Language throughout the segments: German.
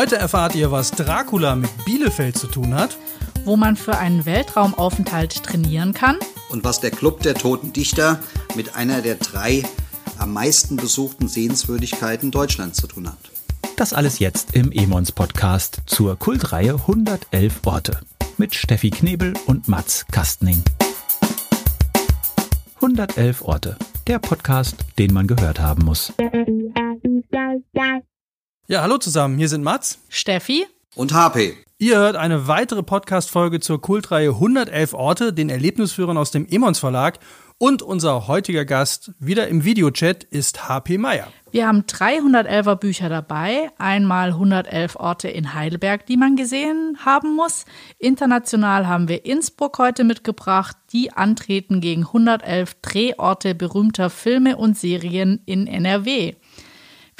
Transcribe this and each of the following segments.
Heute erfahrt ihr, was Dracula mit Bielefeld zu tun hat. Wo man für einen Weltraumaufenthalt trainieren kann. Und was der Club der Toten Dichter mit einer der drei am meisten besuchten Sehenswürdigkeiten Deutschlands zu tun hat. Das alles jetzt im Emons Podcast zur Kultreihe 111 Orte mit Steffi Knebel und Mats Kastning. 111 Orte, der Podcast, den man gehört haben muss. Ja, hallo zusammen, hier sind Mats, Steffi Und HP. Ihr hört eine weitere Podcast-Folge zur Kultreihe 111 Orte, den Erlebnisführern aus dem Emons Verlag. Und unser heutiger Gast, wieder im Videochat, ist HP Meyer. Wir haben 311er Bücher dabei. Einmal 111 Orte in Heidelberg, die man gesehen haben muss. International haben wir Innsbruck heute mitgebracht, die antreten gegen 111 Drehorte berühmter Filme und Serien in NRW.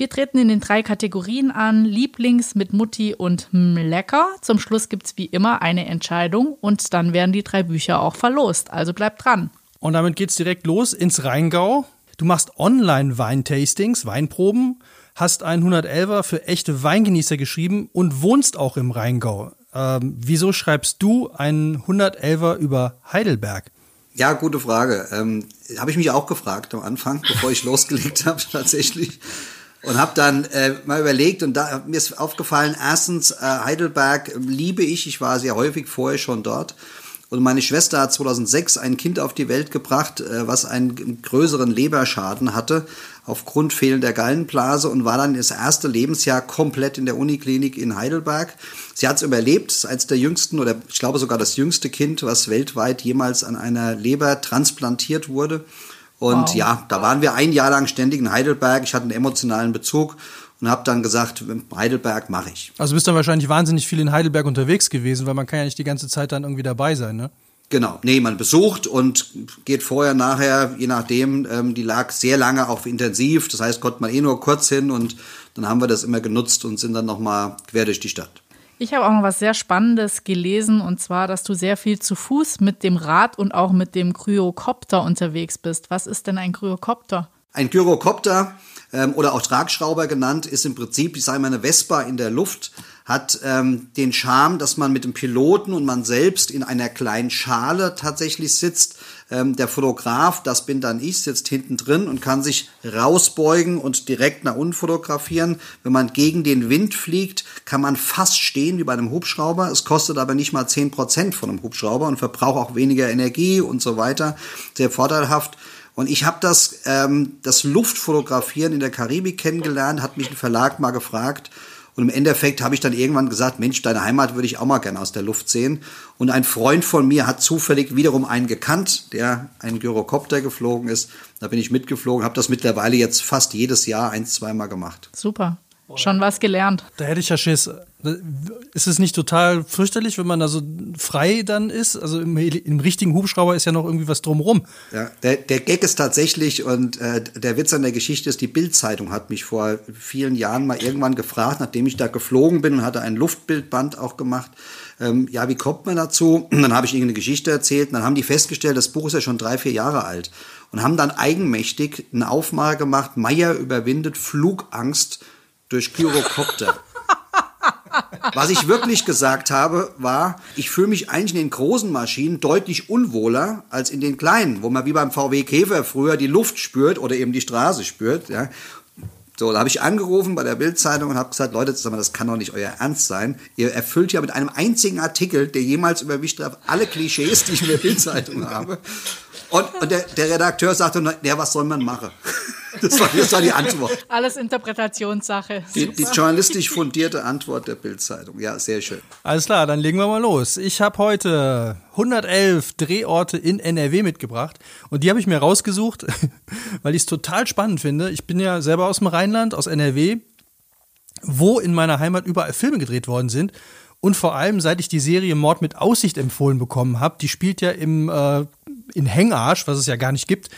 Wir treten in den drei Kategorien an: Lieblings mit Mutti und Lecker. Zum Schluss gibt's wie immer eine Entscheidung und dann werden die drei Bücher auch verlost. Also bleibt dran. Und damit geht's direkt los ins Rheingau. Du machst Online-Weintastings, Weinproben, hast einen 111er für echte Weingenießer geschrieben und wohnst auch im Rheingau. Ähm, wieso schreibst du einen 111er über Heidelberg? Ja, gute Frage. Ähm, habe ich mich auch gefragt am Anfang, bevor ich losgelegt habe tatsächlich. Und habe dann äh, mal überlegt und da mir ist aufgefallen, erstens, äh, Heidelberg liebe ich, ich war sehr häufig vorher schon dort. Und meine Schwester hat 2006 ein Kind auf die Welt gebracht, äh, was einen größeren Leberschaden hatte aufgrund fehlender Gallenblase und war dann das erste Lebensjahr komplett in der Uniklinik in Heidelberg. Sie hat es überlebt, ist eines der jüngsten oder ich glaube sogar das jüngste Kind, was weltweit jemals an einer Leber transplantiert wurde. Und Wow. ja, da waren wir ein Jahr lang ständig in Heidelberg. Ich hatte einen emotionalen Bezug und habe dann gesagt, Heidelberg mache ich. Also bist dann wahrscheinlich wahnsinnig viel in Heidelberg unterwegs gewesen, weil man kann ja nicht die ganze Zeit dann irgendwie dabei sein, ne? Genau, nee, man besucht und geht vorher, nachher, je nachdem, ähm, die lag sehr lange auf intensiv, das heißt, konnte man eh nur kurz hin und dann haben wir das immer genutzt und sind dann nochmal quer durch die Stadt. Ich habe auch noch was sehr Spannendes gelesen und zwar, dass du sehr viel zu Fuß mit dem Rad und auch mit dem Kryokopter unterwegs bist. Was ist denn ein Kryokopter? Ein Gyrokopter ähm, oder auch Tragschrauber genannt ist im Prinzip, ich sage mal, eine Vespa in der Luft, hat ähm, den Charme, dass man mit dem Piloten und man selbst in einer kleinen Schale tatsächlich sitzt. Ähm, der Fotograf, das bin dann ich, sitzt hinten drin und kann sich rausbeugen und direkt nach unten fotografieren. Wenn man gegen den Wind fliegt, kann man fast stehen wie bei einem Hubschrauber. Es kostet aber nicht mal 10% von einem Hubschrauber und verbraucht auch weniger Energie und so weiter. Sehr vorteilhaft. Und ich habe das, ähm, das Luftfotografieren in der Karibik kennengelernt, hat mich ein Verlag mal gefragt. Und im Endeffekt habe ich dann irgendwann gesagt, Mensch, deine Heimat würde ich auch mal gerne aus der Luft sehen. Und ein Freund von mir hat zufällig wiederum einen gekannt, der einen Gyrokopter geflogen ist. Da bin ich mitgeflogen, habe das mittlerweile jetzt fast jedes Jahr ein, zweimal gemacht. Super. Schon was gelernt. Da hätte ich ja Schiss. Ist es nicht total fürchterlich, wenn man da so frei dann ist? Also im, im richtigen Hubschrauber ist ja noch irgendwie was drumrum. Ja, der, der Gag ist tatsächlich, und äh, der Witz an der Geschichte ist, die Bild-Zeitung hat mich vor vielen Jahren mal irgendwann gefragt, nachdem ich da geflogen bin und hatte ein Luftbildband auch gemacht, ähm, ja, wie kommt man dazu? Und dann habe ich ihnen eine Geschichte erzählt und dann haben die festgestellt, das Buch ist ja schon drei, vier Jahre alt und haben dann eigenmächtig eine Aufmache gemacht, Meier überwindet Flugangst durch Gyrokopter. Was ich wirklich gesagt habe, war, ich fühle mich eigentlich in den großen Maschinen deutlich unwohler als in den kleinen, wo man wie beim VW Käfer früher die Luft spürt oder eben die Straße spürt. Ja. So, da habe ich angerufen bei der Bildzeitung und habe gesagt, Leute, das kann doch nicht euer Ernst sein. Ihr erfüllt ja mit einem einzigen Artikel, der jemals über mich trifft, alle Klischees, die ich in der Bildzeitung habe. Und, und der, der Redakteur sagte, na, ja, was soll man machen? Das war, das war die Antwort. Alles Interpretationssache. Die, die journalistisch fundierte Antwort der Bildzeitung. Ja, sehr schön. Alles klar, dann legen wir mal los. Ich habe heute 111 Drehorte in NRW mitgebracht und die habe ich mir rausgesucht, weil ich es total spannend finde. Ich bin ja selber aus dem Rheinland, aus NRW, wo in meiner Heimat überall Filme gedreht worden sind. Und vor allem, seit ich die Serie Mord mit Aussicht empfohlen bekommen habe, die spielt ja im, äh, in Hengarsch, was es ja gar nicht gibt.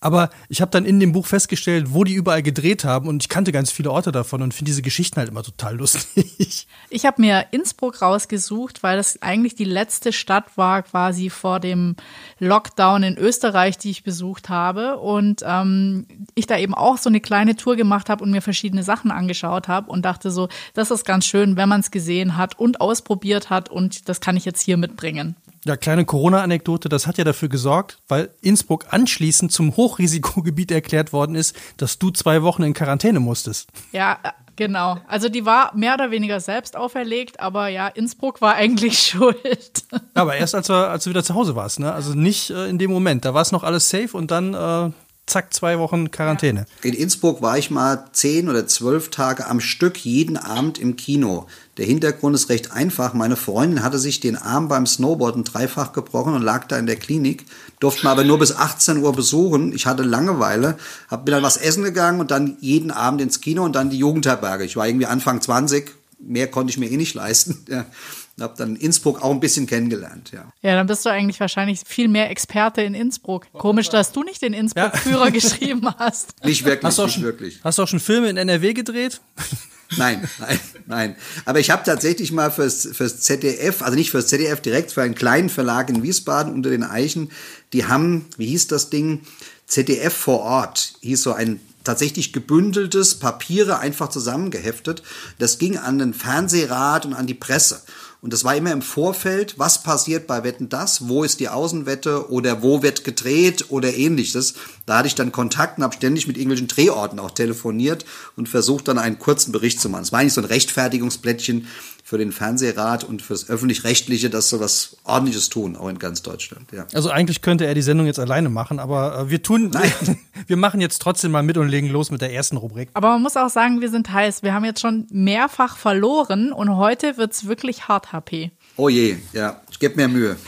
Aber ich habe dann in dem Buch festgestellt, wo die überall gedreht haben und ich kannte ganz viele Orte davon und finde diese Geschichten halt immer total lustig. Ich habe mir Innsbruck rausgesucht, weil das eigentlich die letzte Stadt war, quasi vor dem Lockdown in Österreich, die ich besucht habe. Und ähm, ich da eben auch so eine kleine Tour gemacht habe und mir verschiedene Sachen angeschaut habe und dachte so, das ist ganz schön, wenn man es gesehen hat und ausprobiert hat und das kann ich jetzt hier mitbringen. Ja, kleine Corona-Anekdote, das hat ja dafür gesorgt, weil Innsbruck anschließend zum Hochrisikogebiet erklärt worden ist, dass du zwei Wochen in Quarantäne musstest. Ja, genau. Also die war mehr oder weniger selbst auferlegt, aber ja, Innsbruck war eigentlich schuld. Aber erst als, wir, als du wieder zu Hause warst, ne? Also nicht äh, in dem Moment. Da war es noch alles safe und dann äh, zack, zwei Wochen Quarantäne. In Innsbruck war ich mal zehn oder zwölf Tage am Stück jeden Abend im Kino. Der Hintergrund ist recht einfach. Meine Freundin hatte sich den Arm beim Snowboarden dreifach gebrochen und lag da in der Klinik. Durfte man aber nur bis 18 Uhr besuchen. Ich hatte Langeweile, hab mir dann was essen gegangen und dann jeden Abend ins Kino und dann die Jugendherberge. Ich war irgendwie Anfang 20, mehr konnte ich mir eh nicht leisten. Habe dann Innsbruck auch ein bisschen kennengelernt, ja. Ja, dann bist du eigentlich wahrscheinlich viel mehr Experte in Innsbruck. Komisch, dass du nicht den Innsbruck-Führer ja. geschrieben hast. Nicht wirklich, hast nicht schon, wirklich. Hast du auch schon Filme in NRW gedreht? Nein, nein, nein. Aber ich habe tatsächlich mal fürs, fürs ZDF, also nicht fürs ZDF direkt, für einen kleinen Verlag in Wiesbaden unter den Eichen, die haben, wie hieß das Ding? ZDF vor Ort, hieß so ein tatsächlich gebündeltes Papiere einfach zusammengeheftet. Das ging an den Fernsehrat und an die Presse. Und das war immer im Vorfeld, was passiert bei Wetten das, wo ist die Außenwette oder wo wird gedreht oder ähnliches. Da hatte ich dann Kontakt und habe ständig mit irgendwelchen Drehorten auch telefoniert und versucht dann einen kurzen Bericht zu machen. Es war eigentlich so ein Rechtfertigungsplättchen für den Fernsehrat und fürs Öffentlich-Rechtliche, dass so was Ordentliches tun, auch in ganz Deutschland. Ja. Also eigentlich könnte er die Sendung jetzt alleine machen, aber äh, wir tun, Nein. wir machen jetzt trotzdem mal mit und legen los mit der ersten Rubrik. Aber man muss auch sagen, wir sind heiß. Wir haben jetzt schon mehrfach verloren und heute wird's wirklich hart, HP. Oh je, ja, ich gebe mir Mühe.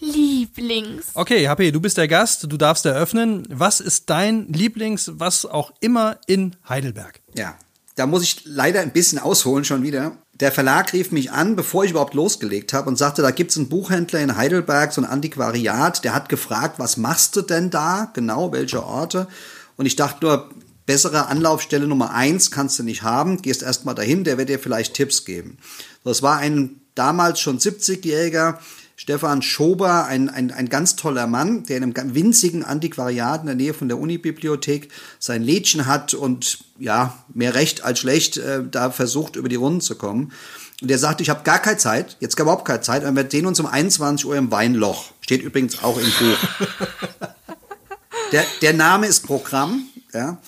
Lieblings. Okay, HP, du bist der Gast, du darfst eröffnen. Was ist dein Lieblings, was auch immer in Heidelberg? Ja, da muss ich leider ein bisschen ausholen schon wieder. Der Verlag rief mich an, bevor ich überhaupt losgelegt habe und sagte, da gibt's einen Buchhändler in Heidelberg, so ein Antiquariat, der hat gefragt, was machst du denn da? Genau, welche Orte? Und ich dachte nur, bessere Anlaufstelle Nummer eins kannst du nicht haben, gehst erstmal dahin, der wird dir vielleicht Tipps geben. Das war ein damals schon 70-Jähriger, Stefan Schober, ein, ein, ein ganz toller Mann, der in einem winzigen Antiquariat in der Nähe von der Unibibliothek sein Lädchen hat und ja, mehr recht als schlecht äh, da versucht, über die Runden zu kommen. Und der sagte, ich habe gar keine Zeit, jetzt gar überhaupt keine Zeit, aber wir sehen uns um 21 Uhr im Weinloch. Steht übrigens auch im Buch. der, der Name ist Programm, ja.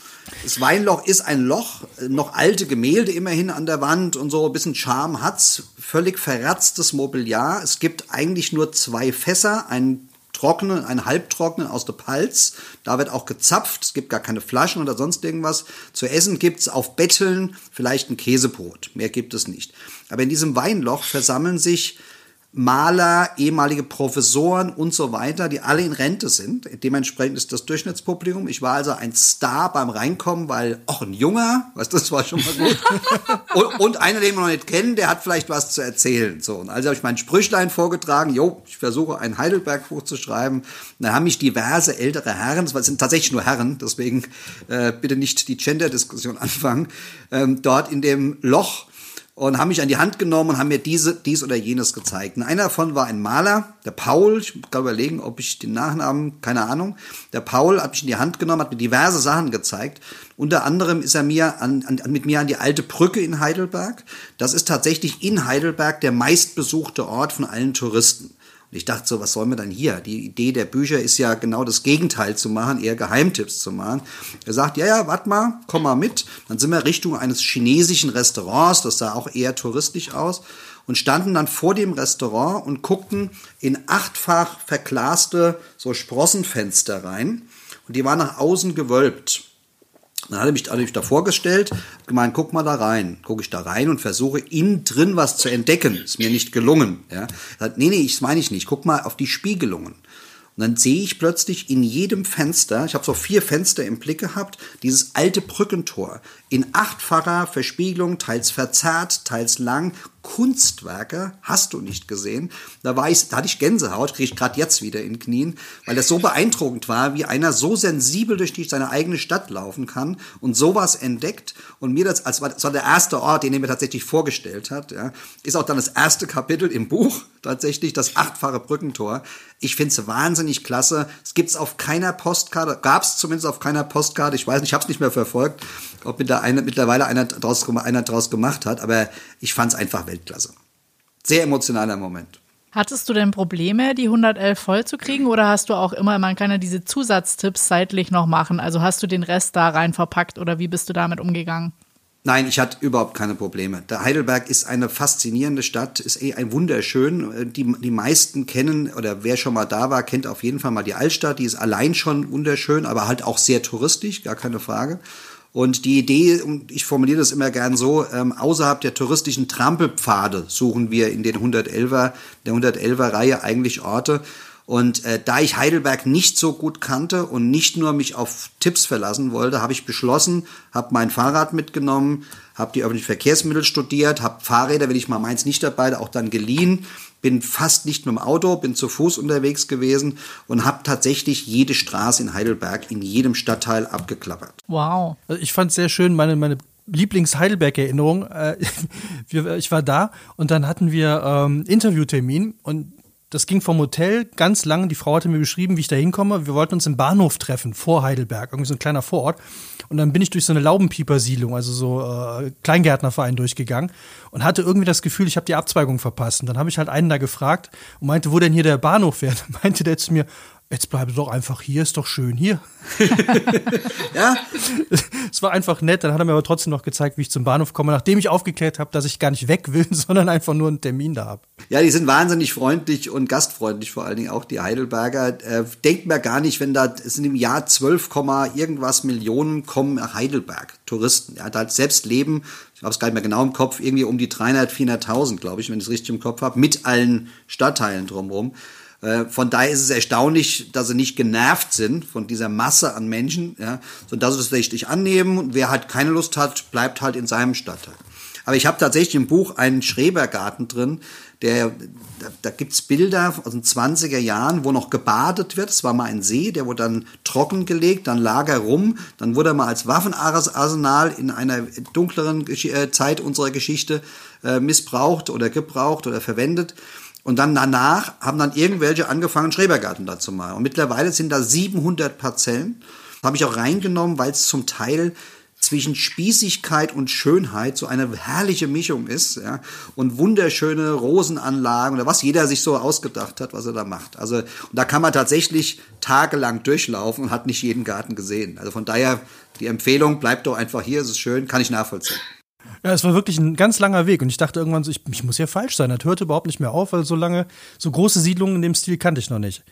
Das Weinloch ist ein Loch, noch alte Gemälde immerhin an der Wand und so ein bisschen Charme hat's. Völlig verratztes Mobiliar. Es gibt eigentlich nur zwei Fässer, einen trockenen, einen halbtrockenen aus der Palz. Da wird auch gezapft. Es gibt gar keine Flaschen oder sonst irgendwas. Zu essen gibt's auf Betteln vielleicht ein Käsebrot. Mehr gibt es nicht. Aber in diesem Weinloch versammeln sich Maler, ehemalige Professoren und so weiter, die alle in Rente sind. Dementsprechend ist das Durchschnittspublikum. Ich war also ein Star beim Reinkommen, weil auch ein Junger, was das war schon mal gut. und, und, einer, den wir noch nicht kennen, der hat vielleicht was zu erzählen. So und also habe ich mein Sprüchlein vorgetragen. Jo, ich versuche ein Heidelberg-Buch zu schreiben. Und dann haben mich diverse ältere Herren, es sind tatsächlich nur Herren, deswegen äh, bitte nicht die Gender-Diskussion anfangen, ähm, dort in dem Loch und haben mich an die Hand genommen und haben mir diese, dies oder jenes gezeigt. Und einer davon war ein Maler, der Paul. Ich kann überlegen, ob ich den Nachnamen, keine Ahnung. Der Paul hat mich in die Hand genommen, hat mir diverse Sachen gezeigt. Unter anderem ist er mir an, an, mit mir an die alte Brücke in Heidelberg. Das ist tatsächlich in Heidelberg der meistbesuchte Ort von allen Touristen. Und ich dachte so, was sollen wir dann hier? Die Idee der Bücher ist ja genau das Gegenteil zu machen, eher Geheimtipps zu machen. Er sagt, ja, ja, warte mal, komm mal mit. Dann sind wir Richtung eines chinesischen Restaurants, das sah auch eher touristisch aus, und standen dann vor dem Restaurant und guckten in achtfach verglaste so Sprossenfenster rein. Und die waren nach außen gewölbt. Dann hat er mich, hat er mich da vorgestellt, gemeint, guck mal da rein. Gucke ich da rein und versuche innen drin was zu entdecken. Ist mir nicht gelungen. Ja. Er sagt, nee, nee, ich meine ich nicht. Guck mal auf die Spiegelungen. Und dann sehe ich plötzlich in jedem Fenster, ich habe so vier Fenster im Blick gehabt, dieses alte Brückentor in achtfacher Verspiegelung, teils verzerrt, teils lang, Kunstwerke hast du nicht gesehen. Da war ich, da hatte ich Gänsehaut, kriege ich gerade jetzt wieder in Knien, weil das so beeindruckend war, wie einer so sensibel durch die, seine eigene Stadt laufen kann und sowas entdeckt und mir das, als war, war der erste Ort, den er mir tatsächlich vorgestellt hat, ja, ist auch dann das erste Kapitel im Buch tatsächlich das achtfache Brückentor. Ich finde es wahnsinnig klasse. Es gibt es auf keiner Postkarte, gab es zumindest auf keiner Postkarte. Ich weiß nicht, ich habe es nicht mehr verfolgt, ob mit der eine, mittlerweile einer draus, einer draus gemacht hat, aber ich fand es einfach Weltklasse. Sehr emotionaler Moment. Hattest du denn Probleme, die 111 voll zu kriegen oder hast du auch immer, man kann ja diese Zusatztipps seitlich noch machen, also hast du den Rest da rein verpackt oder wie bist du damit umgegangen? Nein, ich hatte überhaupt keine Probleme. Der Heidelberg ist eine faszinierende Stadt, ist eh ein wunderschön. Die, die meisten kennen, oder wer schon mal da war, kennt auf jeden Fall mal die Altstadt. Die ist allein schon wunderschön, aber halt auch sehr touristisch, gar keine Frage. Und die Idee, und ich formuliere das immer gern so, ähm, außerhalb der touristischen Trampelpfade suchen wir in den 111er, der 111er Reihe eigentlich Orte, und äh, da ich Heidelberg nicht so gut kannte und nicht nur mich auf Tipps verlassen wollte, habe ich beschlossen, habe mein Fahrrad mitgenommen, habe die öffentlichen Verkehrsmittel studiert, habe Fahrräder, wenn ich mal meins nicht dabei, auch dann geliehen, bin fast nicht mit dem Auto, bin zu Fuß unterwegs gewesen und habe tatsächlich jede Straße in Heidelberg in jedem Stadtteil abgeklappert. Wow. Also ich fand es sehr schön, meine, meine Lieblings-Heidelberg-Erinnerung. Äh, ich war da und dann hatten wir ähm, Interviewtermin und das ging vom Hotel ganz lang. Die Frau hatte mir beschrieben, wie ich da hinkomme. Wir wollten uns im Bahnhof treffen, vor Heidelberg, irgendwie so ein kleiner Vorort. Und dann bin ich durch so eine Laubenpieper-Siedlung, also so äh, Kleingärtnerverein durchgegangen und hatte irgendwie das Gefühl, ich habe die Abzweigung verpasst. Und dann habe ich halt einen da gefragt und meinte, wo denn hier der Bahnhof wäre. Dann meinte der zu mir, Jetzt bleibe doch einfach hier, ist doch schön hier. ja. Es war einfach nett, dann hat er mir aber trotzdem noch gezeigt, wie ich zum Bahnhof komme, nachdem ich aufgeklärt habe, dass ich gar nicht weg will, sondern einfach nur einen Termin da habe. Ja, die sind wahnsinnig freundlich und gastfreundlich, vor allen Dingen auch die Heidelberger. Äh, denkt mir gar nicht, wenn da, es sind im Jahr 12, irgendwas Millionen kommen nach Heidelberg, Touristen. Ja, da selbst leben, ich habe es gar nicht mehr genau im Kopf, irgendwie um die 300, 400.000, glaube ich, wenn ich es richtig im Kopf habe, mit allen Stadtteilen drumherum. Äh, von daher ist es erstaunlich, dass sie nicht genervt sind von dieser Masse an Menschen, ja, sondern dass sie das richtig annehmen. Und wer halt keine Lust hat, bleibt halt in seinem Stadtteil. Aber ich habe tatsächlich im Buch einen Schrebergarten drin, der, da, da gibt's Bilder aus den 20er Jahren, wo noch gebadet wird. Es war mal ein See, der wurde dann trockengelegt, dann lag er rum, dann wurde er mal als Waffenarsenal in einer dunkleren äh, Zeit unserer Geschichte äh, missbraucht oder gebraucht oder verwendet. Und dann danach haben dann irgendwelche angefangen, Schrebergarten da zu machen. Und mittlerweile sind da 700 Parzellen. Habe ich auch reingenommen, weil es zum Teil zwischen Spießigkeit und Schönheit so eine herrliche Mischung ist, ja, und wunderschöne Rosenanlagen oder was jeder sich so ausgedacht hat, was er da macht. Also, und da kann man tatsächlich tagelang durchlaufen und hat nicht jeden Garten gesehen. Also von daher die Empfehlung, bleibt doch einfach hier, es ist schön, kann ich nachvollziehen. Ja, es war wirklich ein ganz langer Weg und ich dachte irgendwann so, ich, ich muss ja falsch sein. Das hörte überhaupt nicht mehr auf, weil so lange, so große Siedlungen in dem Stil kannte ich noch nicht.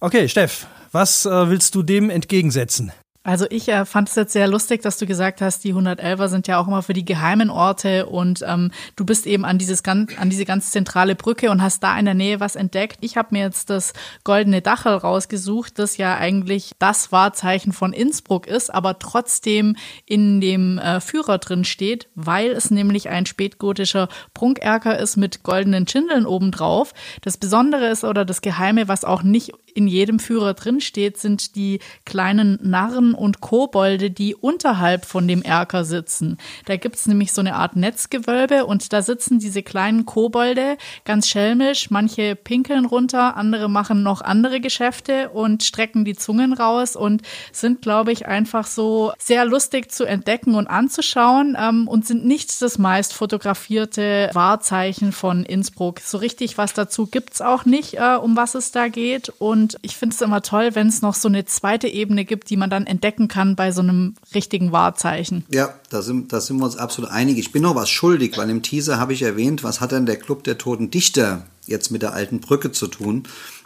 Okay, Steff, was äh, willst du dem entgegensetzen? Also ich äh, fand es jetzt sehr lustig, dass du gesagt hast, die 111er sind ja auch immer für die geheimen Orte und ähm, du bist eben an dieses an diese ganz zentrale Brücke und hast da in der Nähe was entdeckt. Ich habe mir jetzt das goldene Dachel rausgesucht, das ja eigentlich das Wahrzeichen von Innsbruck ist, aber trotzdem in dem äh, Führer drin steht, weil es nämlich ein spätgotischer Prunkerker ist mit goldenen Schindeln obendrauf. Das Besondere ist oder das Geheime, was auch nicht in jedem Führer drin steht, sind die kleinen Narren und Kobolde, die unterhalb von dem Erker sitzen. Da gibt's nämlich so eine Art Netzgewölbe und da sitzen diese kleinen Kobolde ganz schelmisch. Manche pinkeln runter, andere machen noch andere Geschäfte und strecken die Zungen raus und sind, glaube ich, einfach so sehr lustig zu entdecken und anzuschauen ähm, und sind nicht das meist fotografierte Wahrzeichen von Innsbruck. So richtig was dazu gibt's auch nicht, äh, um was es da geht. Und ich finde es immer toll, wenn es noch so eine zweite Ebene gibt, die man dann entdecken kann bei so einem richtigen Wahrzeichen. Ja, da sind, da sind wir uns absolut einig. Ich bin noch was schuldig, weil im Teaser habe ich erwähnt, was hat denn der Club der Toten Dichter jetzt mit der alten Brücke zu tun?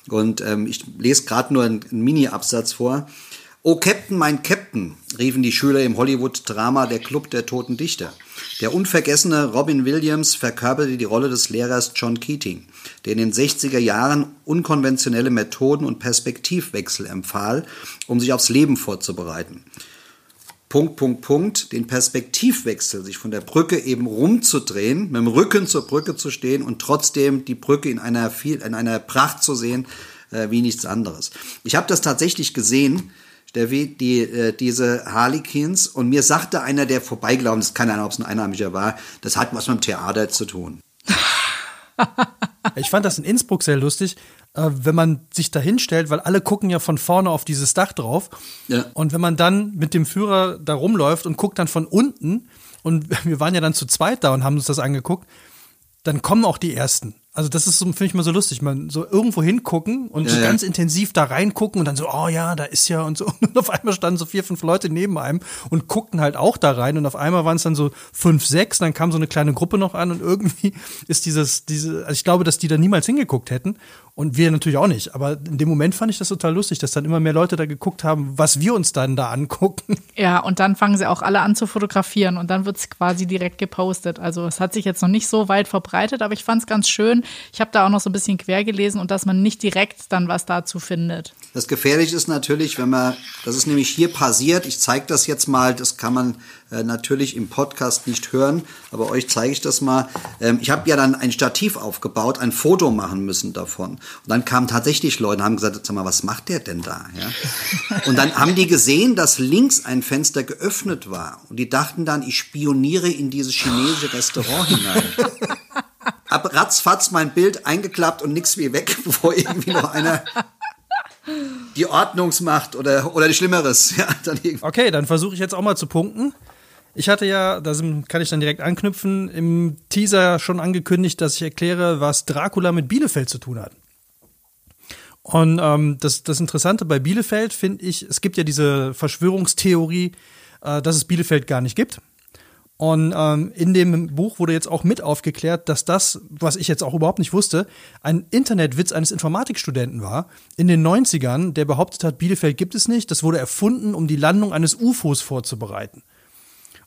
Und ähm, ich lese gerade nur einen Mini-Absatz vor. Oh Captain, mein Captain, riefen die Schüler im Hollywood-Drama Der Club der Toten Dichter. Der unvergessene Robin Williams verkörperte die Rolle des Lehrers John Keating, der in den 60er Jahren unkonventionelle Methoden und Perspektivwechsel empfahl, um sich aufs Leben vorzubereiten. Punkt, Punkt, Punkt, den Perspektivwechsel, sich von der Brücke eben rumzudrehen, mit dem Rücken zur Brücke zu stehen und trotzdem die Brücke in einer viel, in einer Pracht zu sehen, äh, wie nichts anderes. Ich habe das tatsächlich gesehen, Steffi, die, äh, diese Harlequins, und mir sagte einer, der vorbeigelaufen ist, keine Ahnung, ob es ein Einheimischer war, das hat was mit dem Theater zu tun. ich fand das in Innsbruck sehr lustig, äh, wenn man sich da hinstellt, weil alle gucken ja von vorne auf dieses Dach drauf. Ja. Und wenn man dann mit dem Führer da rumläuft und guckt dann von unten, und wir waren ja dann zu zweit da und haben uns das angeguckt, dann kommen auch die ersten. Also das ist so, finde ich mal so lustig, man so irgendwo hingucken und ja, so ganz intensiv da reingucken und dann so, oh ja, da ist ja und so. Und auf einmal standen so vier, fünf Leute neben einem und guckten halt auch da rein und auf einmal waren es dann so fünf, sechs, dann kam so eine kleine Gruppe noch an und irgendwie ist dieses, diese, also ich glaube, dass die da niemals hingeguckt hätten und wir natürlich auch nicht. Aber in dem Moment fand ich das total lustig, dass dann immer mehr Leute da geguckt haben, was wir uns dann da angucken. Ja, und dann fangen sie auch alle an zu fotografieren und dann wird es quasi direkt gepostet. Also es hat sich jetzt noch nicht so weit verbreitet, aber ich fand es ganz schön. Ich habe da auch noch so ein bisschen quer gelesen und dass man nicht direkt dann was dazu findet. Das Gefährliche ist natürlich, wenn man, das ist nämlich hier passiert, ich zeige das jetzt mal, das kann man äh, natürlich im Podcast nicht hören, aber euch zeige ich das mal. Ähm, ich habe ja dann ein Stativ aufgebaut, ein Foto machen müssen davon. Und dann kamen tatsächlich Leute und haben gesagt, sag mal, was macht der denn da? Ja? Und dann haben die gesehen, dass links ein Fenster geöffnet war. Und die dachten dann, ich spioniere in dieses chinesische Restaurant hinein. Hab ratzfatz mein Bild eingeklappt und nix wie weg, bevor irgendwie noch einer die Ordnungsmacht oder, oder Schlimmeres. Ja, dann okay, dann versuche ich jetzt auch mal zu punkten. Ich hatte ja, da kann ich dann direkt anknüpfen, im Teaser schon angekündigt, dass ich erkläre, was Dracula mit Bielefeld zu tun hat. Und ähm, das, das Interessante bei Bielefeld finde ich, es gibt ja diese Verschwörungstheorie, äh, dass es Bielefeld gar nicht gibt. Und ähm, in dem Buch wurde jetzt auch mit aufgeklärt, dass das, was ich jetzt auch überhaupt nicht wusste, ein Internetwitz eines Informatikstudenten war in den 90ern, der behauptet hat, Bielefeld gibt es nicht. Das wurde erfunden, um die Landung eines UFOs vorzubereiten.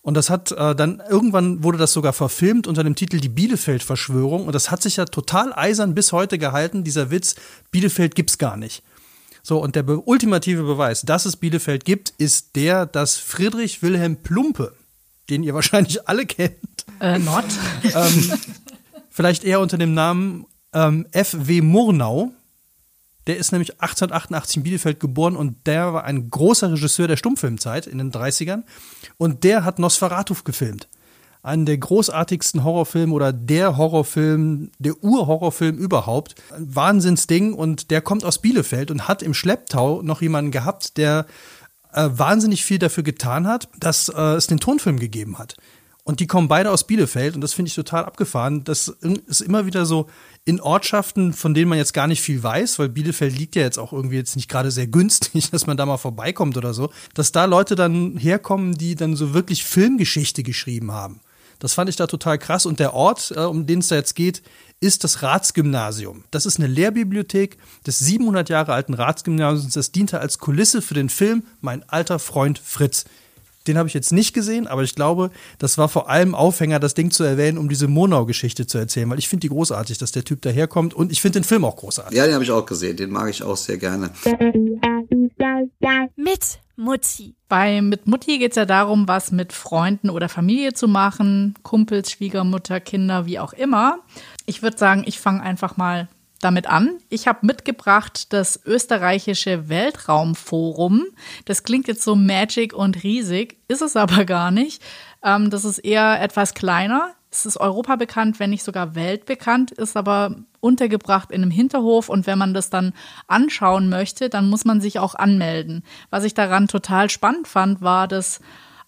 Und das hat äh, dann irgendwann wurde das sogar verfilmt unter dem Titel Die Bielefeld-Verschwörung. Und das hat sich ja total eisern bis heute gehalten, dieser Witz, Bielefeld gibt's gar nicht. So, und der be ultimative Beweis, dass es Bielefeld gibt, ist der, dass Friedrich Wilhelm Plumpe, den ihr wahrscheinlich alle kennt. Äh, not. ähm, vielleicht eher unter dem Namen ähm, F.W. Murnau. Der ist nämlich 1888 in Bielefeld geboren und der war ein großer Regisseur der Stummfilmzeit in den 30ern. Und der hat Nosferatu gefilmt. Einen der großartigsten Horrorfilme oder der Horrorfilm, der Urhorrorfilm überhaupt. Ein Wahnsinnsding und der kommt aus Bielefeld und hat im Schlepptau noch jemanden gehabt, der äh, wahnsinnig viel dafür getan hat, dass äh, es den Tonfilm gegeben hat. Und die kommen beide aus Bielefeld und das finde ich total abgefahren. Das ist immer wieder so in Ortschaften, von denen man jetzt gar nicht viel weiß, weil Bielefeld liegt ja jetzt auch irgendwie jetzt nicht gerade sehr günstig, dass man da mal vorbeikommt oder so, dass da Leute dann herkommen, die dann so wirklich Filmgeschichte geschrieben haben. Das fand ich da total krass. Und der Ort, äh, um den es da jetzt geht, ist das Ratsgymnasium. Das ist eine Lehrbibliothek des 700 Jahre alten Ratsgymnasiums. Das diente als Kulisse für den Film Mein alter Freund Fritz. Den habe ich jetzt nicht gesehen, aber ich glaube, das war vor allem Aufhänger, das Ding zu erwähnen, um diese Monau-Geschichte zu erzählen, weil ich finde die großartig, dass der Typ daherkommt und ich finde den Film auch großartig. Ja, den habe ich auch gesehen, den mag ich auch sehr gerne. Mit Mutti. Bei Mit Mutti geht es ja darum, was mit Freunden oder Familie zu machen, Kumpels, Schwiegermutter, Kinder, wie auch immer. Ich würde sagen, ich fange einfach mal damit an. Ich habe mitgebracht das österreichische Weltraumforum. Das klingt jetzt so magic und riesig, ist es aber gar nicht. Ähm, das ist eher etwas kleiner. Es ist Europa bekannt, wenn nicht sogar weltbekannt, ist aber untergebracht in einem Hinterhof und wenn man das dann anschauen möchte, dann muss man sich auch anmelden. Was ich daran total spannend fand, war, dass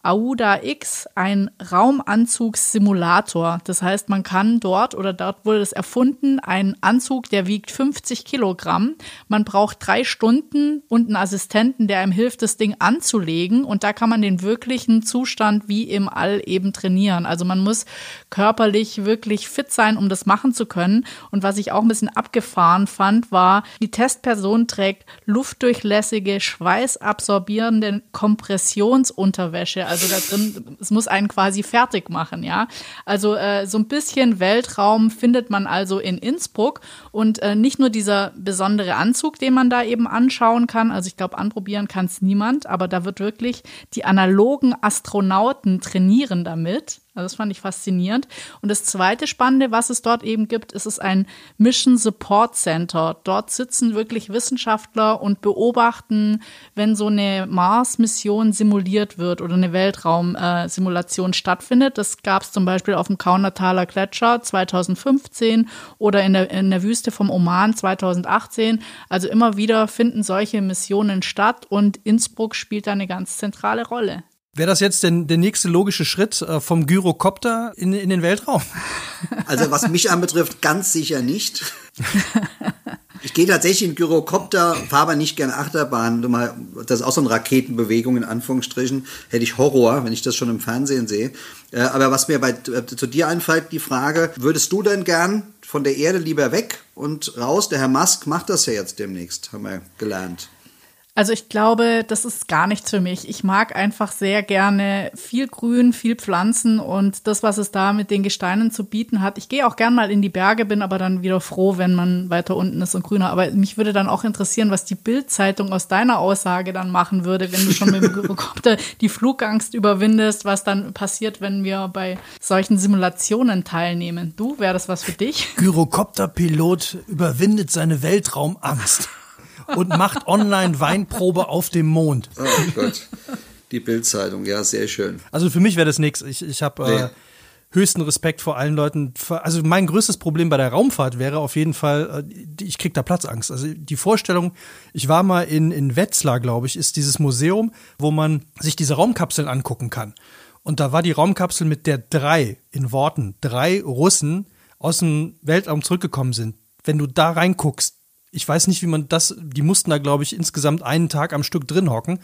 AUDA X ein Raumanzugssimulator. Das heißt, man kann dort oder dort wurde es erfunden, ein Anzug, der wiegt 50 Kilogramm. Man braucht drei Stunden und einen Assistenten, der einem hilft, das Ding anzulegen. Und da kann man den wirklichen Zustand wie im All eben trainieren. Also man muss körperlich wirklich fit sein, um das machen zu können. Und was ich auch ein bisschen abgefahren fand, war, die Testperson trägt luftdurchlässige, schweißabsorbierende Kompressionsunterwäsche. Also da drin, es muss einen quasi fertig machen, ja. Also äh, so ein bisschen Weltraum findet man also in Innsbruck und äh, nicht nur dieser besondere Anzug, den man da eben anschauen kann. Also ich glaube, anprobieren kann es niemand, aber da wird wirklich die analogen Astronauten trainieren damit. Also das fand ich faszinierend. Und das zweite Spannende, was es dort eben gibt, ist es ein Mission Support Center. Dort sitzen wirklich Wissenschaftler und beobachten, wenn so eine Mars-Mission simuliert wird oder eine Weltraum-Simulation stattfindet. Das gab es zum Beispiel auf dem Kaunertaler Gletscher 2015 oder in der, in der Wüste vom Oman 2018. Also immer wieder finden solche Missionen statt und Innsbruck spielt da eine ganz zentrale Rolle. Wäre das jetzt denn der nächste logische Schritt äh, vom Gyrokopter in, in den Weltraum? Also was mich anbetrifft, ganz sicher nicht. Ich gehe tatsächlich in Gyrokopter, fahre aber nicht gern Achterbahn. Das ist auch so eine Raketenbewegung in Anführungsstrichen. Hätte ich Horror, wenn ich das schon im Fernsehen sehe. Äh, aber was mir bei, äh, zu dir einfällt, die Frage, würdest du denn gern von der Erde lieber weg und raus? Der Herr Musk macht das ja jetzt demnächst, haben wir gelernt. Also ich glaube, das ist gar nichts für mich. Ich mag einfach sehr gerne viel Grün, viel Pflanzen und das, was es da mit den Gesteinen zu bieten hat. Ich gehe auch gern mal in die Berge, bin aber dann wieder froh, wenn man weiter unten ist und grüner. Aber mich würde dann auch interessieren, was die Bildzeitung aus deiner Aussage dann machen würde, wenn du schon mit dem Gyrokopter die Flugangst überwindest, was dann passiert, wenn wir bei solchen Simulationen teilnehmen. Du, wäre das was für dich? Gyrokopterpilot überwindet seine Weltraumangst und macht online Weinprobe auf dem Mond. Oh Gott. Die Bildzeitung, ja, sehr schön. Also für mich wäre das nichts. Ich, ich habe nee. äh, höchsten Respekt vor allen Leuten. Also mein größtes Problem bei der Raumfahrt wäre auf jeden Fall, äh, ich krieg da Platzangst. Also die Vorstellung, ich war mal in, in Wetzlar, glaube ich, ist dieses Museum, wo man sich diese Raumkapseln angucken kann. Und da war die Raumkapsel mit der drei, in Worten, drei Russen aus dem Weltraum zurückgekommen sind. Wenn du da reinguckst, ich weiß nicht, wie man das, die mussten da, glaube ich, insgesamt einen Tag am Stück drin hocken,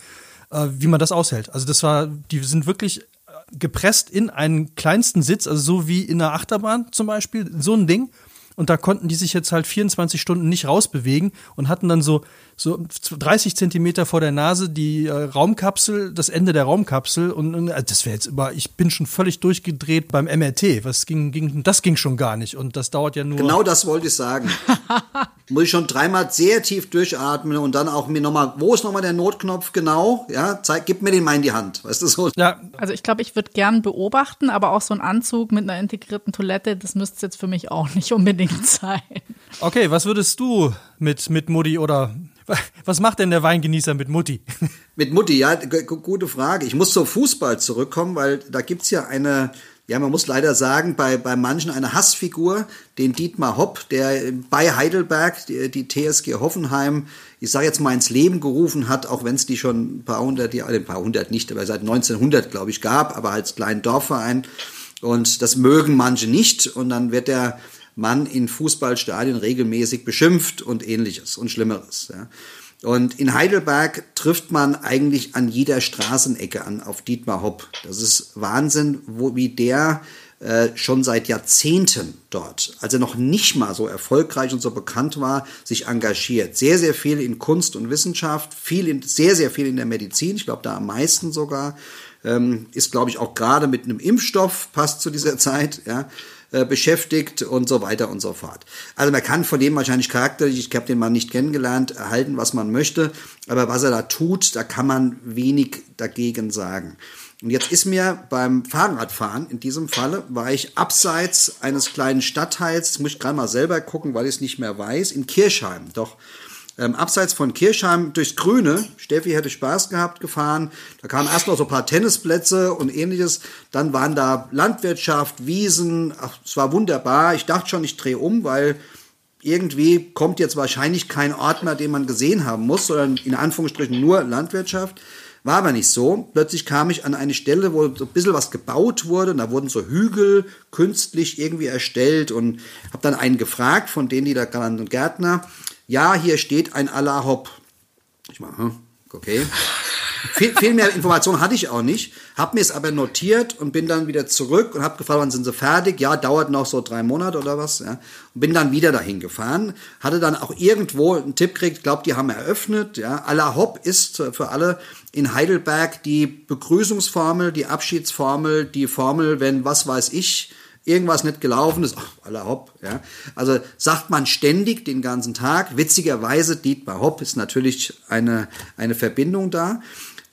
äh, wie man das aushält. Also das war, die sind wirklich äh, gepresst in einen kleinsten Sitz, also so wie in einer Achterbahn zum Beispiel, so ein Ding. Und da konnten die sich jetzt halt 24 Stunden nicht rausbewegen und hatten dann so so 30 Zentimeter vor der Nase die äh, Raumkapsel, das Ende der Raumkapsel und, und äh, das wäre jetzt über, ich bin schon völlig durchgedreht beim MRT. Was ging, ging, das ging schon gar nicht und das dauert ja nur. Genau das wollte ich sagen. Muss ich schon dreimal sehr tief durchatmen und dann auch mir nochmal, wo ist nochmal der Notknopf genau? Ja, zeig, gib mir den mal in die Hand. Weißt du so? Ja. Also ich glaube, ich würde gern beobachten, aber auch so ein Anzug mit einer integrierten Toilette, das müsste jetzt für mich auch nicht unbedingt sein. Okay, was würdest du mit, mit Mutti oder was macht denn der Weingenießer mit Mutti? Mit Mutti, ja, gute Frage. Ich muss zum Fußball zurückkommen, weil da gibt's ja eine, ja, man muss leider sagen, bei, bei manchen eine Hassfigur, den Dietmar Hopp, der bei Heidelberg die, die TSG Hoffenheim, ich sage jetzt mal, ins Leben gerufen hat, auch wenn es die schon ein paar hundert Jahre, ein paar hundert nicht, aber seit 1900, glaube ich, gab, aber als kleinen Dorfverein. Und das mögen manche nicht. Und dann wird der man in Fußballstadien regelmäßig beschimpft und ähnliches und Schlimmeres. Ja. Und in Heidelberg trifft man eigentlich an jeder Straßenecke an auf Dietmar Hopp. Das ist Wahnsinn, wo, wie der äh, schon seit Jahrzehnten dort, als er noch nicht mal so erfolgreich und so bekannt war, sich engagiert. Sehr, sehr viel in Kunst und Wissenschaft, viel in, sehr, sehr viel in der Medizin, ich glaube da am meisten sogar. Ähm, ist, glaube ich, auch gerade mit einem Impfstoff, passt zu dieser Zeit, ja, äh, beschäftigt und so weiter und so fort. Also man kann von dem wahrscheinlich charakterlich, ich habe den Mann nicht kennengelernt, erhalten, was man möchte, aber was er da tut, da kann man wenig dagegen sagen. Und jetzt ist mir beim Fahrradfahren, in diesem Falle, war ich abseits eines kleinen Stadtteils, muss ich gerade mal selber gucken, weil ich es nicht mehr weiß, in Kirchheim. Doch ähm, abseits von Kirchheim durchs Grüne. Steffi hätte Spaß gehabt gefahren. Da kamen erst noch so ein paar Tennisplätze und ähnliches. Dann waren da Landwirtschaft, Wiesen. Ach, es war wunderbar. Ich dachte schon, ich drehe um, weil irgendwie kommt jetzt wahrscheinlich kein Ort mehr, den man gesehen haben muss, sondern in Anführungsstrichen nur Landwirtschaft. War aber nicht so. Plötzlich kam ich an eine Stelle, wo so ein bisschen was gebaut wurde und da wurden so Hügel künstlich irgendwie erstellt und habe dann einen gefragt von denen, die da genannten Gärtner, ja, hier steht ein Allah Hop. Ich mal, hm, okay. viel, viel mehr Informationen hatte ich auch nicht, habe mir es aber notiert und bin dann wieder zurück und habe gefragt, wann sind sie fertig? Ja, dauert noch so drei Monate oder was. Ja. Und bin dann wieder dahin gefahren, hatte dann auch irgendwo einen Tipp gekriegt, glaube, die haben eröffnet. Ja. Alla Hopp ist für alle in Heidelberg die Begrüßungsformel, die Abschiedsformel, die Formel, wenn was weiß ich, irgendwas nicht gelaufen ist, ach, aller Hopp, ja. Also sagt man ständig den ganzen Tag. Witzigerweise, Dietmar Hopp ist natürlich eine, eine Verbindung da.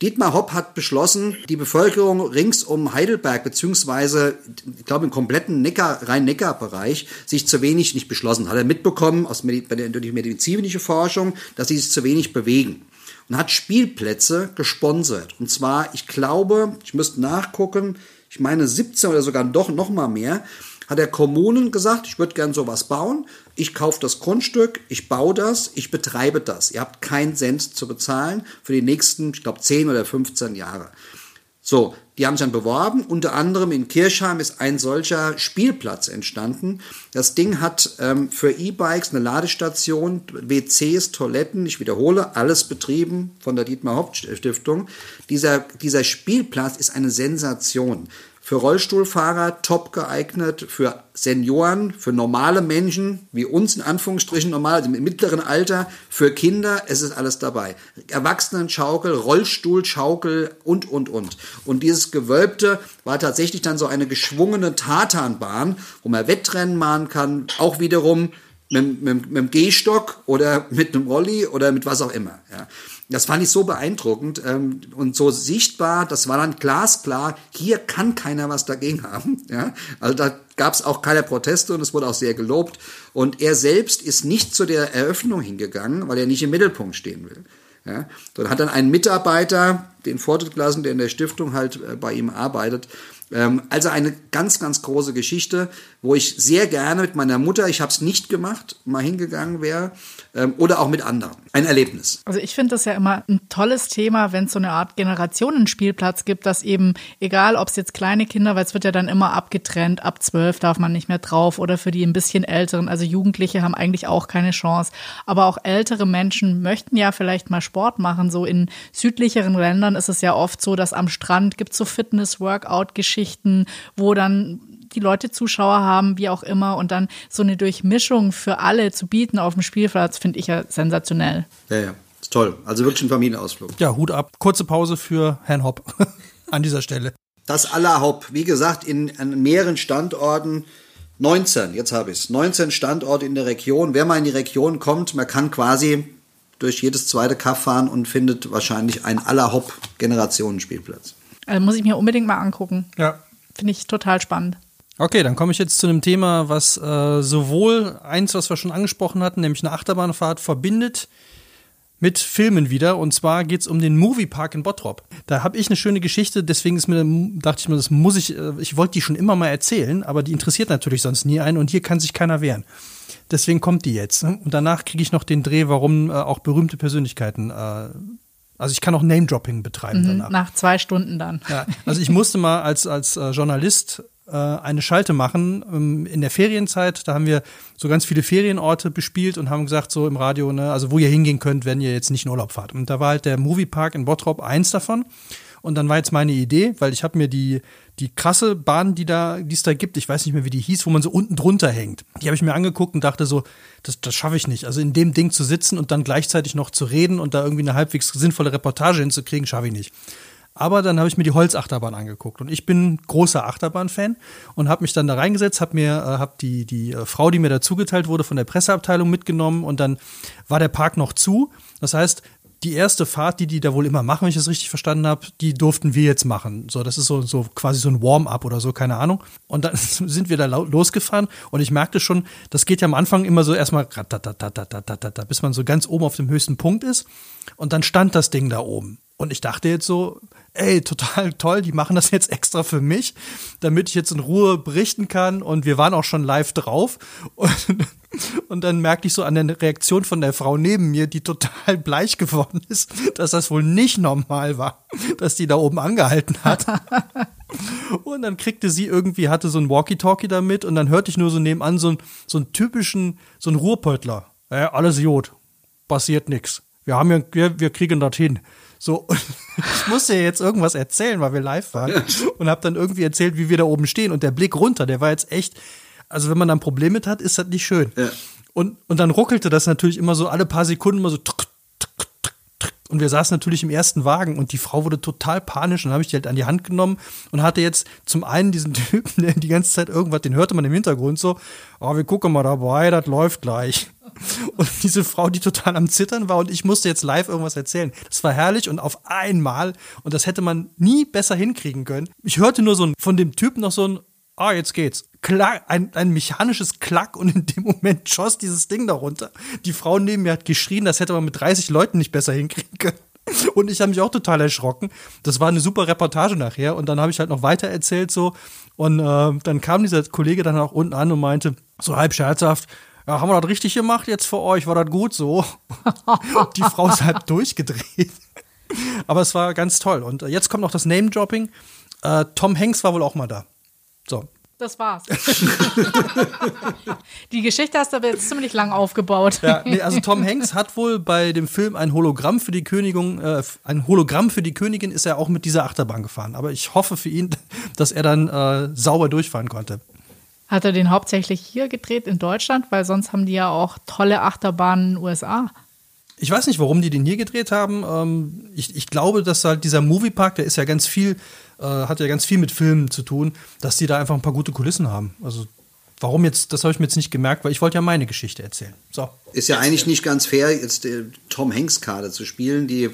Dietmar Hopp hat beschlossen, die Bevölkerung rings um Heidelberg, beziehungsweise, ich glaube, im kompletten Neckar, Rhein-Neckar-Bereich, sich zu wenig nicht beschlossen. Hat er mitbekommen aus der, durch medizinische Forschung, dass sie sich zu wenig bewegen. Und hat Spielplätze gesponsert. Und zwar, ich glaube, ich müsste nachgucken, ich meine 17 oder sogar doch noch mal mehr, hat der Kommunen gesagt, ich würde gern sowas bauen. Ich kaufe das Grundstück, ich baue das, ich betreibe das. Ihr habt keinen Cent zu bezahlen für die nächsten, ich glaube, 10 oder 15 Jahre. So, die haben sich dann beworben. Unter anderem in Kirchheim ist ein solcher Spielplatz entstanden. Das Ding hat ähm, für E-Bikes eine Ladestation, WCs, Toiletten, ich wiederhole, alles betrieben von der Dietmar Hauptstiftung. Dieser, dieser Spielplatz ist eine Sensation für Rollstuhlfahrer top geeignet, für Senioren, für normale Menschen, wie uns in Anführungsstrichen normal, also im mittleren Alter, für Kinder, es ist alles dabei. Erwachsenenschaukel, Rollstuhlschaukel und, und, und. Und dieses Gewölbte war tatsächlich dann so eine geschwungene Tatanbahn, wo man Wettrennen machen kann, auch wiederum mit, mit, mit dem Gehstock oder mit einem Rolli oder mit was auch immer. Ja. Das fand ich so beeindruckend ähm, und so sichtbar. Das war dann glasklar. Hier kann keiner was dagegen haben. Ja? Also da gab es auch keine Proteste und es wurde auch sehr gelobt. Und er selbst ist nicht zu der Eröffnung hingegangen, weil er nicht im Mittelpunkt stehen will. Ja? Dann hat dann ein Mitarbeiter den Vortritt gelassen, der in der Stiftung halt äh, bei ihm arbeitet. Ähm, also eine ganz, ganz große Geschichte, wo ich sehr gerne mit meiner Mutter, ich habe es nicht gemacht, mal hingegangen wäre ähm, oder auch mit anderen. Ein Erlebnis. Also ich finde das ja immer ein tolles Thema, wenn es so eine Art Generationenspielplatz gibt, dass eben, egal ob es jetzt kleine Kinder, weil es wird ja dann immer abgetrennt, ab zwölf darf man nicht mehr drauf oder für die ein bisschen älteren, also Jugendliche haben eigentlich auch keine Chance. Aber auch ältere Menschen möchten ja vielleicht mal Sport machen. So in südlicheren Ländern ist es ja oft so, dass am Strand gibt es so Fitness-Workout-Geschichten, wo dann die Leute Zuschauer haben, wie auch immer, und dann so eine Durchmischung für alle zu bieten auf dem Spielplatz, finde ich ja sensationell. Ja, ja, ist toll. Also wirklich ein Familienausflug. Ja, Hut ab. Kurze Pause für Herrn Hopp an dieser Stelle. Das aller Hopp, wie gesagt, in, an mehreren Standorten. 19, jetzt habe ich es. 19 Standorte in der Region. Wer mal in die Region kommt, man kann quasi durch jedes zweite Kaff fahren und findet wahrscheinlich einen aller Hopp Generationenspielplatz. Also muss ich mir unbedingt mal angucken. Ja. Finde ich total spannend. Okay, dann komme ich jetzt zu einem Thema, was äh, sowohl eins, was wir schon angesprochen hatten, nämlich eine Achterbahnfahrt, verbindet mit Filmen wieder. Und zwar geht es um den Moviepark in Bottrop. Da habe ich eine schöne Geschichte, deswegen ist mir, dachte ich mir, das muss ich, äh, ich wollte die schon immer mal erzählen, aber die interessiert natürlich sonst nie einen und hier kann sich keiner wehren. Deswegen kommt die jetzt. Ne? Und danach kriege ich noch den Dreh, warum äh, auch berühmte Persönlichkeiten äh, also ich kann auch Name-Dropping betreiben Mhm, danach. nach zwei Stunden dann. Ja, also ich musste mal als, als äh, Journalist äh, eine Schalte machen ähm, in der Ferienzeit. Da haben wir so ganz viele Ferienorte bespielt und haben gesagt, so im Radio, ne, also wo ihr hingehen könnt, wenn ihr jetzt nicht in Urlaub fahrt. Und da war halt der Moviepark in Bottrop eins davon. Und dann war jetzt meine Idee, weil ich habe mir die, die krasse Bahn, die da, es da gibt, ich weiß nicht mehr, wie die hieß, wo man so unten drunter hängt. Die habe ich mir angeguckt und dachte so, das, das schaffe ich nicht. Also in dem Ding zu sitzen und dann gleichzeitig noch zu reden und da irgendwie eine halbwegs sinnvolle Reportage hinzukriegen, schaffe ich nicht. Aber dann habe ich mir die Holzachterbahn angeguckt und ich bin großer Achterbahn-Fan und habe mich dann da reingesetzt, habe mir äh, hab die, die äh, Frau, die mir da zugeteilt wurde, von der Presseabteilung mitgenommen und dann war der Park noch zu. Das heißt, die erste Fahrt, die die da wohl immer machen, wenn ich das richtig verstanden habe, die durften wir jetzt machen. So, das ist so, so quasi so ein Warm-up oder so, keine Ahnung. Und dann sind wir da losgefahren und ich merkte schon, das geht ja am Anfang immer so erstmal bis man so ganz oben auf dem höchsten Punkt ist und dann stand das Ding da oben. Und ich dachte jetzt so, ey, total toll, die machen das jetzt extra für mich, damit ich jetzt in Ruhe berichten kann. Und wir waren auch schon live drauf. Und, und dann merkte ich so an der Reaktion von der Frau neben mir, die total bleich geworden ist, dass das wohl nicht normal war, dass die da oben angehalten hat. Und dann kriegte sie irgendwie, hatte so ein Walkie-Talkie damit und dann hörte ich nur so nebenan so, ein, so einen typischen, so einen Ruhrpöttler. Ja, alles Jod, passiert nix. Wir haben ja, wir, wir kriegen das hin. So, ich musste ja jetzt irgendwas erzählen, weil wir live waren und habe dann irgendwie erzählt, wie wir da oben stehen und der Blick runter, der war jetzt echt, also wenn man da ein Problem mit hat, ist das nicht schön. Ja. Und, und dann ruckelte das natürlich immer so alle paar Sekunden immer so tuck. Und wir saßen natürlich im ersten Wagen und die Frau wurde total panisch und habe ich die halt an die Hand genommen und hatte jetzt zum einen diesen Typen, der die ganze Zeit irgendwas, den hörte man im Hintergrund so, oh, wir gucken mal dabei, das läuft gleich. Und diese Frau, die total am Zittern war und ich musste jetzt live irgendwas erzählen. Das war herrlich und auf einmal, und das hätte man nie besser hinkriegen können. Ich hörte nur so ein, von dem Typen noch so ein, ah, jetzt geht's. Klack, ein, ein mechanisches Klack und in dem Moment schoss dieses Ding darunter. Die Frau neben mir hat geschrien, das hätte man mit 30 Leuten nicht besser hinkriegen können. Und ich habe mich auch total erschrocken. Das war eine super Reportage nachher. Und dann habe ich halt noch weiter erzählt so. Und äh, dann kam dieser Kollege dann auch unten an und meinte, so halb scherzhaft, ja, haben wir das richtig gemacht jetzt für euch? War das gut so? Die Frau ist halb durchgedreht. Aber es war ganz toll. Und äh, jetzt kommt noch das Name-Dropping. Äh, Tom Hanks war wohl auch mal da. Das war's. Die Geschichte hast du aber jetzt ziemlich lang aufgebaut. Ja, nee, also Tom Hanks hat wohl bei dem Film ein Hologramm für die Königin, äh, ein Hologramm für die Königin ist er auch mit dieser Achterbahn gefahren. Aber ich hoffe für ihn, dass er dann äh, sauber durchfahren konnte. Hat er den hauptsächlich hier gedreht in Deutschland? Weil sonst haben die ja auch tolle Achterbahnen in den USA. Ich weiß nicht, warum die den hier gedreht haben. Ähm, ich, ich glaube, dass halt dieser Moviepark, der ist ja ganz viel, äh, hat ja ganz viel mit Filmen zu tun, dass die da einfach ein paar gute Kulissen haben. Also warum jetzt, das habe ich mir jetzt nicht gemerkt, weil ich wollte ja meine Geschichte erzählen. So. Ist ja eigentlich nicht ganz fair, jetzt die Tom Hanks-Karte zu spielen. Die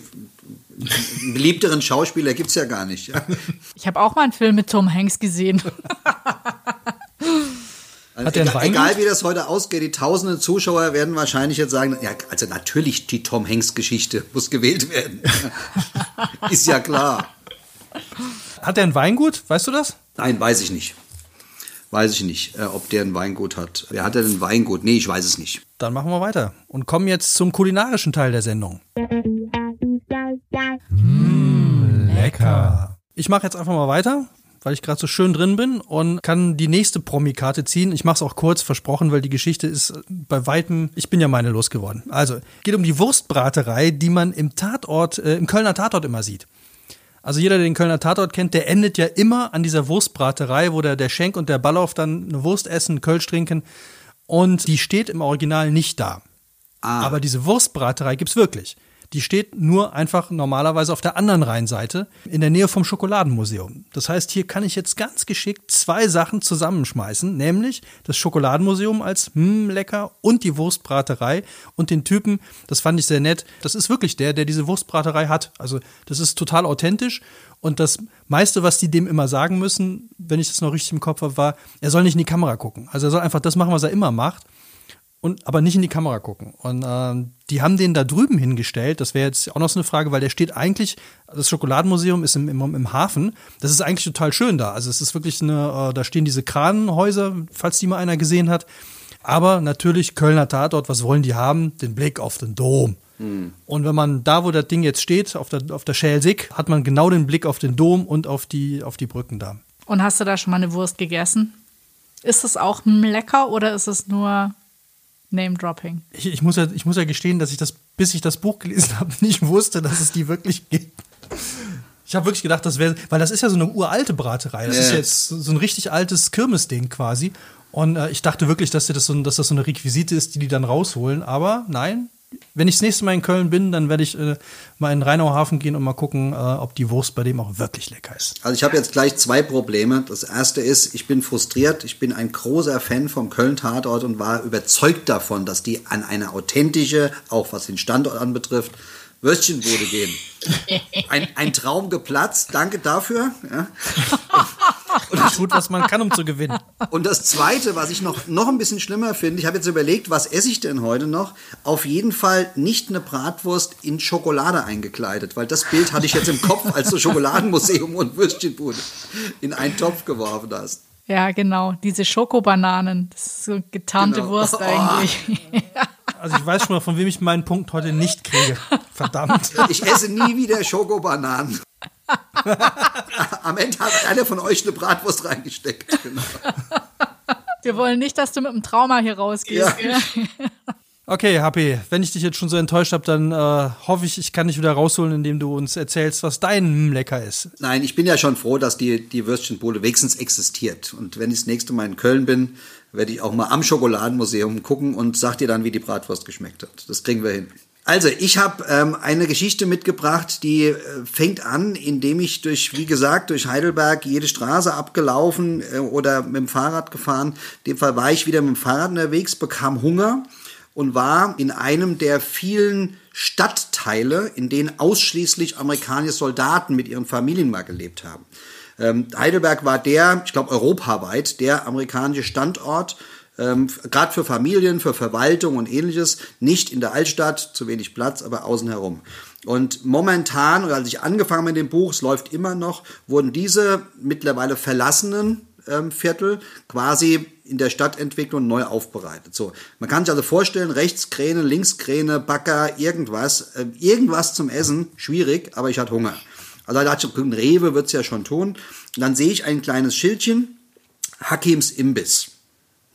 beliebteren Schauspieler gibt es ja gar nicht. Ja. Ich habe auch mal einen Film mit Tom Hanks gesehen. Hat der einen egal, egal wie das heute ausgeht, die tausenden Zuschauer werden wahrscheinlich jetzt sagen, ja, also natürlich die Tom Hanks-Geschichte muss gewählt werden. Ist ja klar. Hat der ein Weingut? Weißt du das? Nein, weiß ich nicht. Weiß ich nicht, äh, ob der ein Weingut hat. Wer hat denn ein Weingut? Nee, ich weiß es nicht. Dann machen wir weiter und kommen jetzt zum kulinarischen Teil der Sendung. lecker. Ich mache jetzt einfach mal weiter, weil ich gerade so schön drin bin und kann die nächste Promi-Karte ziehen. Ich mache es auch kurz, versprochen, weil die Geschichte ist bei weitem, ich bin ja meine losgeworden. Also, geht um die Wurstbraterei, die man im Tatort, äh, im Kölner Tatort immer sieht. Also jeder, der den Kölner Tatort kennt, der endet ja immer an dieser Wurstbraterei, wo der, der Schenk und der Ballauf dann eine Wurst essen, Kölsch trinken. Und die steht im Original nicht da. Aber diese Wurstbraterei gibt's wirklich. Die steht nur einfach normalerweise auf der anderen Rheinseite in der Nähe vom Schokoladenmuseum. Das heißt, hier kann ich jetzt ganz geschickt zwei Sachen zusammenschmeißen, nämlich das Schokoladenmuseum als hm, lecker und die Wurstbraterei und den Typen, das fand ich sehr nett. Das ist wirklich der, der diese Wurstbraterei hat. Also, das ist total authentisch und das meiste, was die dem immer sagen müssen, wenn ich das noch richtig im Kopf habe, war, er soll nicht in die Kamera gucken. Also er soll einfach das machen, was er immer macht und aber nicht in die Kamera gucken. Und ähm, die haben den da drüben hingestellt. Das wäre jetzt auch noch so eine Frage, weil der steht eigentlich, das Schokoladenmuseum ist im, im, im Hafen. Das ist eigentlich total schön da. Also es ist wirklich eine, äh, da stehen diese Kranenhäuser, falls die mal einer gesehen hat. Aber natürlich Kölner Tatort, was wollen die haben? Den Blick auf den Dom. Und wenn man da, wo das Ding jetzt steht, auf der, auf der Schelsig, hat man genau den Blick auf den Dom und auf die, auf die Brücken da. Und hast du da schon mal eine Wurst gegessen? Ist es auch lecker oder ist es nur Name-Dropping? Ich, ich, muss ja, ich muss ja gestehen, dass ich das, bis ich das Buch gelesen habe, nicht wusste, dass es die wirklich gibt. Ich habe wirklich gedacht, das wäre, weil das ist ja so eine uralte Braterei. Das Ja. ist jetzt so ein richtig altes Kirmesding quasi. Und äh, ich dachte wirklich, dass, das so, dass das so eine Requisite ist, die die dann rausholen. Aber nein, wenn ich das nächste Mal in Köln bin, dann werde ich äh, mal in Rheinauhafen gehen und mal gucken, äh, ob die Wurst bei dem auch wirklich lecker ist. Also ich habe jetzt gleich zwei Probleme. Das erste ist, ich bin frustriert. Ich bin ein großer Fan vom Köln-Tatort und war überzeugt davon, dass die an eine authentische, auch was den Standort anbetrifft, Würstchenbude gehen. Ein, ein Traum geplatzt. Danke dafür. Ja. Und tut, was man kann, um zu gewinnen. Und das Zweite, was ich noch, noch ein bisschen schlimmer finde, ich habe jetzt überlegt, was esse ich denn heute noch? Auf jeden Fall nicht eine Bratwurst in Schokolade eingekleidet, weil das Bild hatte ich jetzt im Kopf, als du Schokoladenmuseum und Würstchenbude in einen Topf geworfen hast. Ja, genau. Diese Schokobananen. Das ist so getarnte Genau. Wurst Oh. eigentlich. Also ich weiß schon mal, von wem ich meinen Punkt heute nicht kriege. Verdammt. Ich esse nie wieder Schokobananen. Am Ende hat einer von euch eine Bratwurst reingesteckt. Genau. Wir wollen nicht, dass du mit einem Trauma hier rausgehst. Ja. Okay, HP, wenn ich dich jetzt schon so enttäuscht habe, dann äh, hoffe ich, ich kann dich wieder rausholen, indem du uns erzählst, was dein Lecker ist. Nein, ich bin ja schon froh, dass die, die Würstchenbude wenigstens existiert. Und wenn ich das nächste Mal in Köln bin, werde ich auch mal am Schokoladenmuseum gucken und sag dir dann, wie die Bratwurst geschmeckt hat. Das kriegen wir hin. Also, ich habe ähm, eine Geschichte mitgebracht, die äh, fängt an, indem ich durch, wie gesagt, durch Heidelberg jede Straße abgelaufen äh, oder mit dem Fahrrad gefahren. In dem Fall war ich wieder mit dem Fahrrad unterwegs, bekam Hunger und war in einem der vielen Stadtteile, in denen ausschließlich amerikanische Soldaten mit ihren Familien mal gelebt haben. Ähm, Heidelberg war der, ich glaube europaweit, der amerikanische Standort, ähm, gerade für Familien, für Verwaltung und ähnliches, nicht in der Altstadt, zu wenig Platz, aber außen herum. Und momentan, oder als ich angefangen mit dem Buch, es läuft immer noch, wurden diese mittlerweile verlassenen ähm, Viertel quasi in der Stadtentwicklung neu aufbereitet. So, man kann sich also vorstellen, rechts Kräne, links irgendwas, äh, irgendwas zum Essen, schwierig, aber ich hatte Hunger. Also da dachte ich, ein Rewe wird's ja schon tun. Und dann sehe ich ein kleines Schildchen, Hakims Imbiss.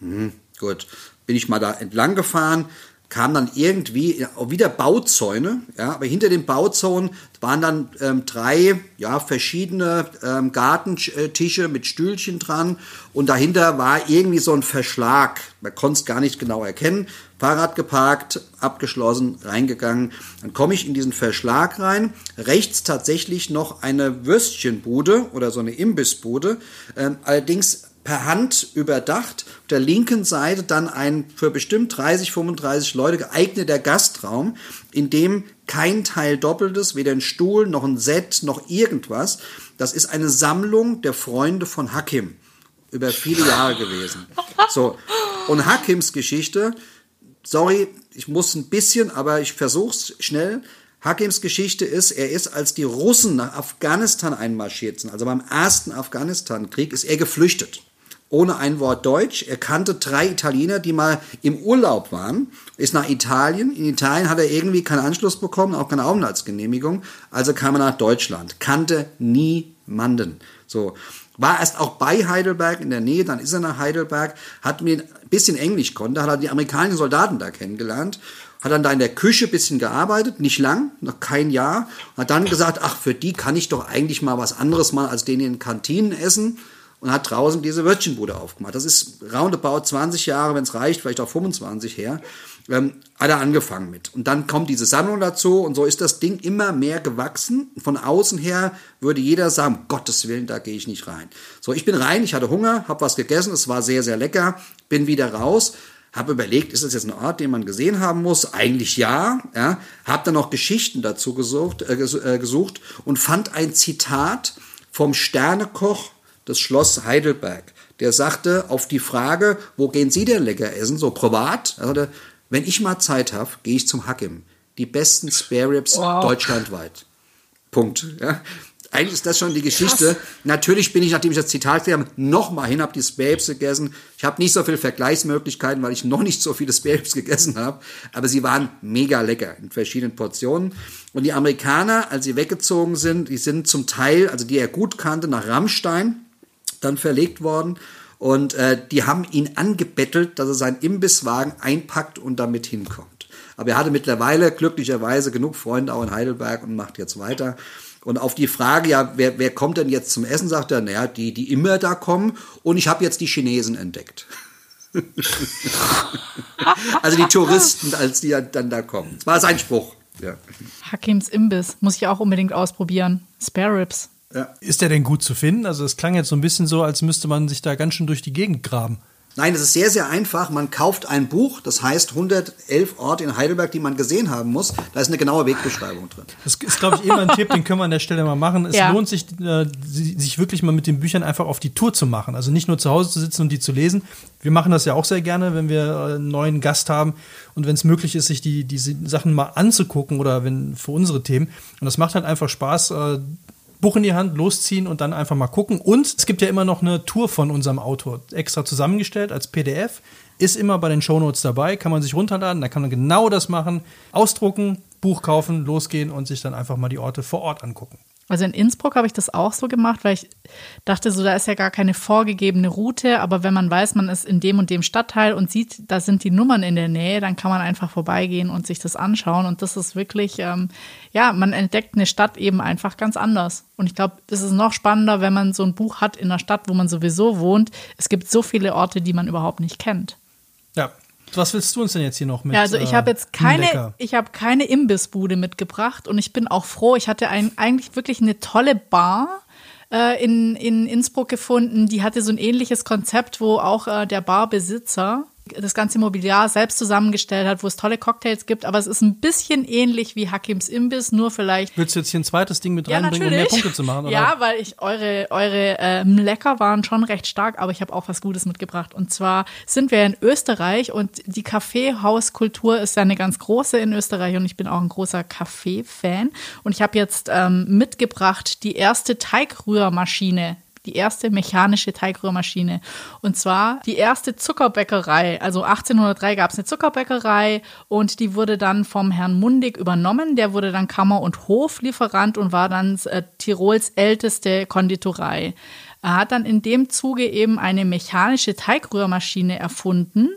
Hm, gut, bin ich mal da entlang gefahren, kam dann irgendwie auch wieder Bauzäune, ja, aber hinter den Bauzäunen waren dann ähm, drei ja, verschiedene ähm, Gartentische mit Stühlchen dran und dahinter war irgendwie so ein Verschlag. Man konnte es gar nicht genau erkennen. Fahrrad geparkt, abgeschlossen, reingegangen. Dann komme ich in diesen Verschlag rein. Rechts tatsächlich noch eine Würstchenbude oder so eine Imbissbude. Ähm, allerdings per Hand überdacht. Auf der linken Seite dann ein für bestimmt 30, 35 Leute geeigneter Gastraum, in dem kein Teil doppeltes, weder ein Stuhl noch ein Set noch irgendwas. Das ist eine Sammlung der Freunde von Hakim über viele Jahre gewesen. So. Und Hakims Geschichte, sorry, ich muss ein bisschen, aber ich versuch's schnell. Hakims Geschichte ist, er ist, als die Russen nach Afghanistan einmarschiert sind, also beim ersten Afghanistan-Krieg, ist er geflüchtet ohne ein Wort Deutsch. Er kannte drei Italiener, die mal im Urlaub waren, ist nach Italien. In Italien hat er irgendwie keinen Anschluss bekommen, auch keine Aufenthaltsgenehmigung. Also kam er nach Deutschland. Kannte niemanden. So. War erst auch bei Heidelberg in der Nähe, dann ist er nach Heidelberg, hat mir ein bisschen Englisch konnte, hat er die amerikanischen Soldaten da kennengelernt hat dann da in der Küche bisschen gearbeitet, nicht lang, noch kein Jahr, hat dann gesagt, ach, für die kann ich doch eigentlich mal was anderes mal als denen in Kantinen essen und hat draußen diese Würstchenbude aufgemacht. Das ist roundabout 20 Jahre, wenn es reicht, vielleicht auch 25 her, ähm, hat er angefangen mit. Und dann kommt diese Sammlung dazu und so ist das Ding immer mehr gewachsen. Von außen her würde jeder sagen, Gottes Willen, da gehe ich nicht rein. So, ich bin rein, ich hatte Hunger, habe was gegessen, es war sehr, sehr lecker, bin wieder raus, habe überlegt, ist das jetzt ein Ort, den man gesehen haben muss? Eigentlich ja. ja. Habe dann noch Geschichten dazu gesucht, äh, äh gesucht und fand ein Zitat vom Sternekoch das Schloss Heidelberg. Der sagte auf die Frage, wo gehen Sie denn lecker essen, so privat? Er sagte, wenn ich mal Zeit habe, gehe ich zum Hakim. Die besten Spare Ribs wow. deutschlandweit. Punkt. Ja. Eigentlich ist das schon die Geschichte. Krass. Natürlich bin ich, nachdem ich das Zitat gesehen habe, nochmal hin, habe die Spare Ribs gegessen. Ich habe nicht so viele Vergleichsmöglichkeiten, weil ich noch nicht so viele Spare Ribs gegessen habe. Aber sie waren mega lecker in verschiedenen Portionen. Und die Amerikaner, als sie weggezogen sind, die sind zum Teil, also die er gut kannte, nach Rammstein dann verlegt worden. Und äh, die haben ihn angebettelt, dass er seinen Imbisswagen einpackt und damit hinkommt. Aber er hatte mittlerweile glücklicherweise genug Freunde auch in Heidelberg und macht jetzt weiter. Und auf die Frage, ja, wer, wer kommt denn jetzt zum Essen, sagt er, naja, die, die immer da kommen. Und ich habe jetzt die Chinesen entdeckt. also die Touristen, als die dann da kommen. Das war sein Spruch. Ja. Hakims Imbiss muss ich auch unbedingt ausprobieren. Spare Ribs. Ja. Ist der denn gut zu finden? Also es klang jetzt so ein bisschen so, als müsste man sich da ganz schön durch die Gegend graben. Nein, es ist sehr, sehr einfach. Man kauft ein Buch, das heißt 111 Orte in Heidelberg, die man gesehen haben muss. Da ist eine genaue Wegbeschreibung drin. Das ist, glaube ich, immer ein Tipp, den können wir an der Stelle mal machen. Es ja. lohnt sich, äh, sich wirklich mal mit den Büchern einfach auf die Tour zu machen. Also nicht nur zu Hause zu sitzen und die zu lesen. Wir machen das ja auch sehr gerne, wenn wir äh, einen neuen Gast haben und wenn es möglich ist, sich die, diese Sachen mal anzugucken oder wenn für unsere Themen. Und das macht halt einfach Spaß, äh, Buch in die Hand, losziehen und dann einfach mal gucken. Und es gibt ja immer noch eine Tour von unserem Autor, extra zusammengestellt als PDF. Ist immer bei den Shownotes dabei, kann man sich runterladen, da kann man genau das machen. Ausdrucken, Buch kaufen, losgehen und sich dann einfach mal die Orte vor Ort angucken. Also in Innsbruck habe ich das auch so gemacht, weil ich dachte, so da ist ja gar keine vorgegebene Route, aber wenn man weiß, man ist in dem und dem Stadtteil und sieht, da sind die Nummern in der Nähe, dann kann man einfach vorbeigehen und sich das anschauen. Und das ist wirklich, ähm, ja, man entdeckt eine Stadt eben einfach ganz anders. Und ich glaube, das ist noch spannender, wenn man so ein Buch hat in einer Stadt, wo man sowieso wohnt. Es gibt so viele Orte, die man überhaupt nicht kennt. Was willst du uns denn jetzt hier noch mit? Ja, also ich äh, habe jetzt keine, ich habe keine Imbissbude mitgebracht und ich bin auch froh. Ich hatte ein, eigentlich wirklich eine tolle Bar äh, in, in Innsbruck gefunden. Die hatte so ein ähnliches Konzept, wo auch äh, der Barbesitzer das ganze Mobiliar selbst zusammengestellt hat, wo es tolle Cocktails gibt, aber es ist ein bisschen ähnlich wie Hakims Imbiss, nur vielleicht Willst du jetzt hier ein zweites Ding mit ja, reinbringen, um mehr natürlich. Punkte zu machen? Oder? Ja, weil ich eure, eure ähm, Lecker waren schon recht stark, aber ich habe auch was Gutes mitgebracht. Und zwar sind wir in Österreich und die Kaffeehauskultur ist ja eine ganz große in Österreich und ich bin auch ein großer Kaffee-Fan. Und ich habe jetzt ähm, mitgebracht die erste Teigrührmaschine. Die erste mechanische Teigrührmaschine. Und zwar die erste Zuckerbäckerei. Also 1803 gab es eine Zuckerbäckerei und die wurde dann vom Herrn Mundig übernommen. Der wurde dann Kammer- und Hoflieferant und war dann äh, Tirols älteste Konditorei. Er hat dann in dem Zuge eben eine mechanische Teigrührmaschine erfunden.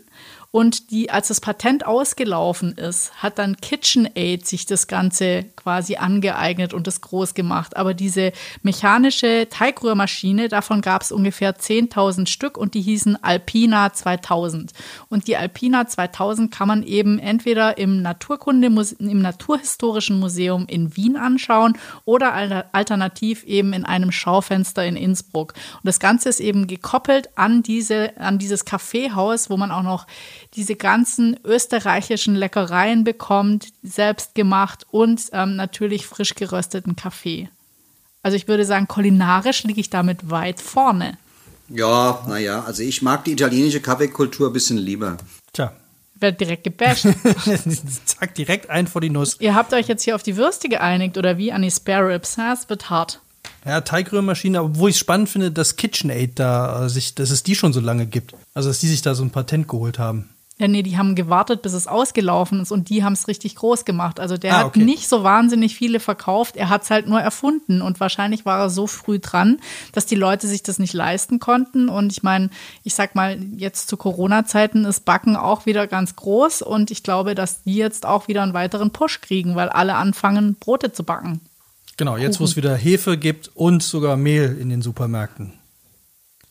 Und die, als das Patent ausgelaufen ist, hat dann KitchenAid sich das Ganze quasi angeeignet und das groß gemacht. Aber diese mechanische Teigrührmaschine, davon gab es ungefähr 10.000 Stück und die hießen Alpina 2000. Und die Alpina 2000 kann man eben entweder im Naturkunde, im Naturhistorischen Museum in Wien anschauen oder al- alternativ eben in einem Schaufenster in Innsbruck. Und das Ganze ist eben gekoppelt an diese, an dieses Kaffeehaus, wo man auch noch diese ganzen österreichischen Leckereien bekommt, selbst gemacht und ähm, natürlich frisch gerösteten Kaffee. Also ich würde sagen, kulinarisch liege ich damit weit vorne. Ja, naja, also ich mag die italienische Kaffeekultur ein bisschen lieber. Tja, Wird direkt gebasht. zack, direkt ein vor die Nuss. Ihr habt euch jetzt hier auf die Würste geeinigt oder wie an die Spare Ribs? Ja, es wird hart. Ja, Teigrührmaschine, aber wo ich es spannend finde, dass KitchenAid da äh, sich, dass es die schon so lange gibt. Also, dass die sich da so ein Patent geholt haben. Ja, nee, die haben gewartet, bis es ausgelaufen ist und die haben es richtig groß gemacht. Also der Ah, hat okay. nicht so wahnsinnig viele verkauft, er hat es halt nur erfunden und wahrscheinlich war er so früh dran, dass die Leute sich das nicht leisten konnten. Und ich meine, ich sag mal, jetzt zu Corona-Zeiten ist Backen auch wieder ganz groß und ich glaube, dass die jetzt auch wieder einen weiteren Push kriegen, weil alle anfangen, Brote zu backen. Genau, jetzt wo es wieder Hefe gibt und sogar Mehl in den Supermärkten.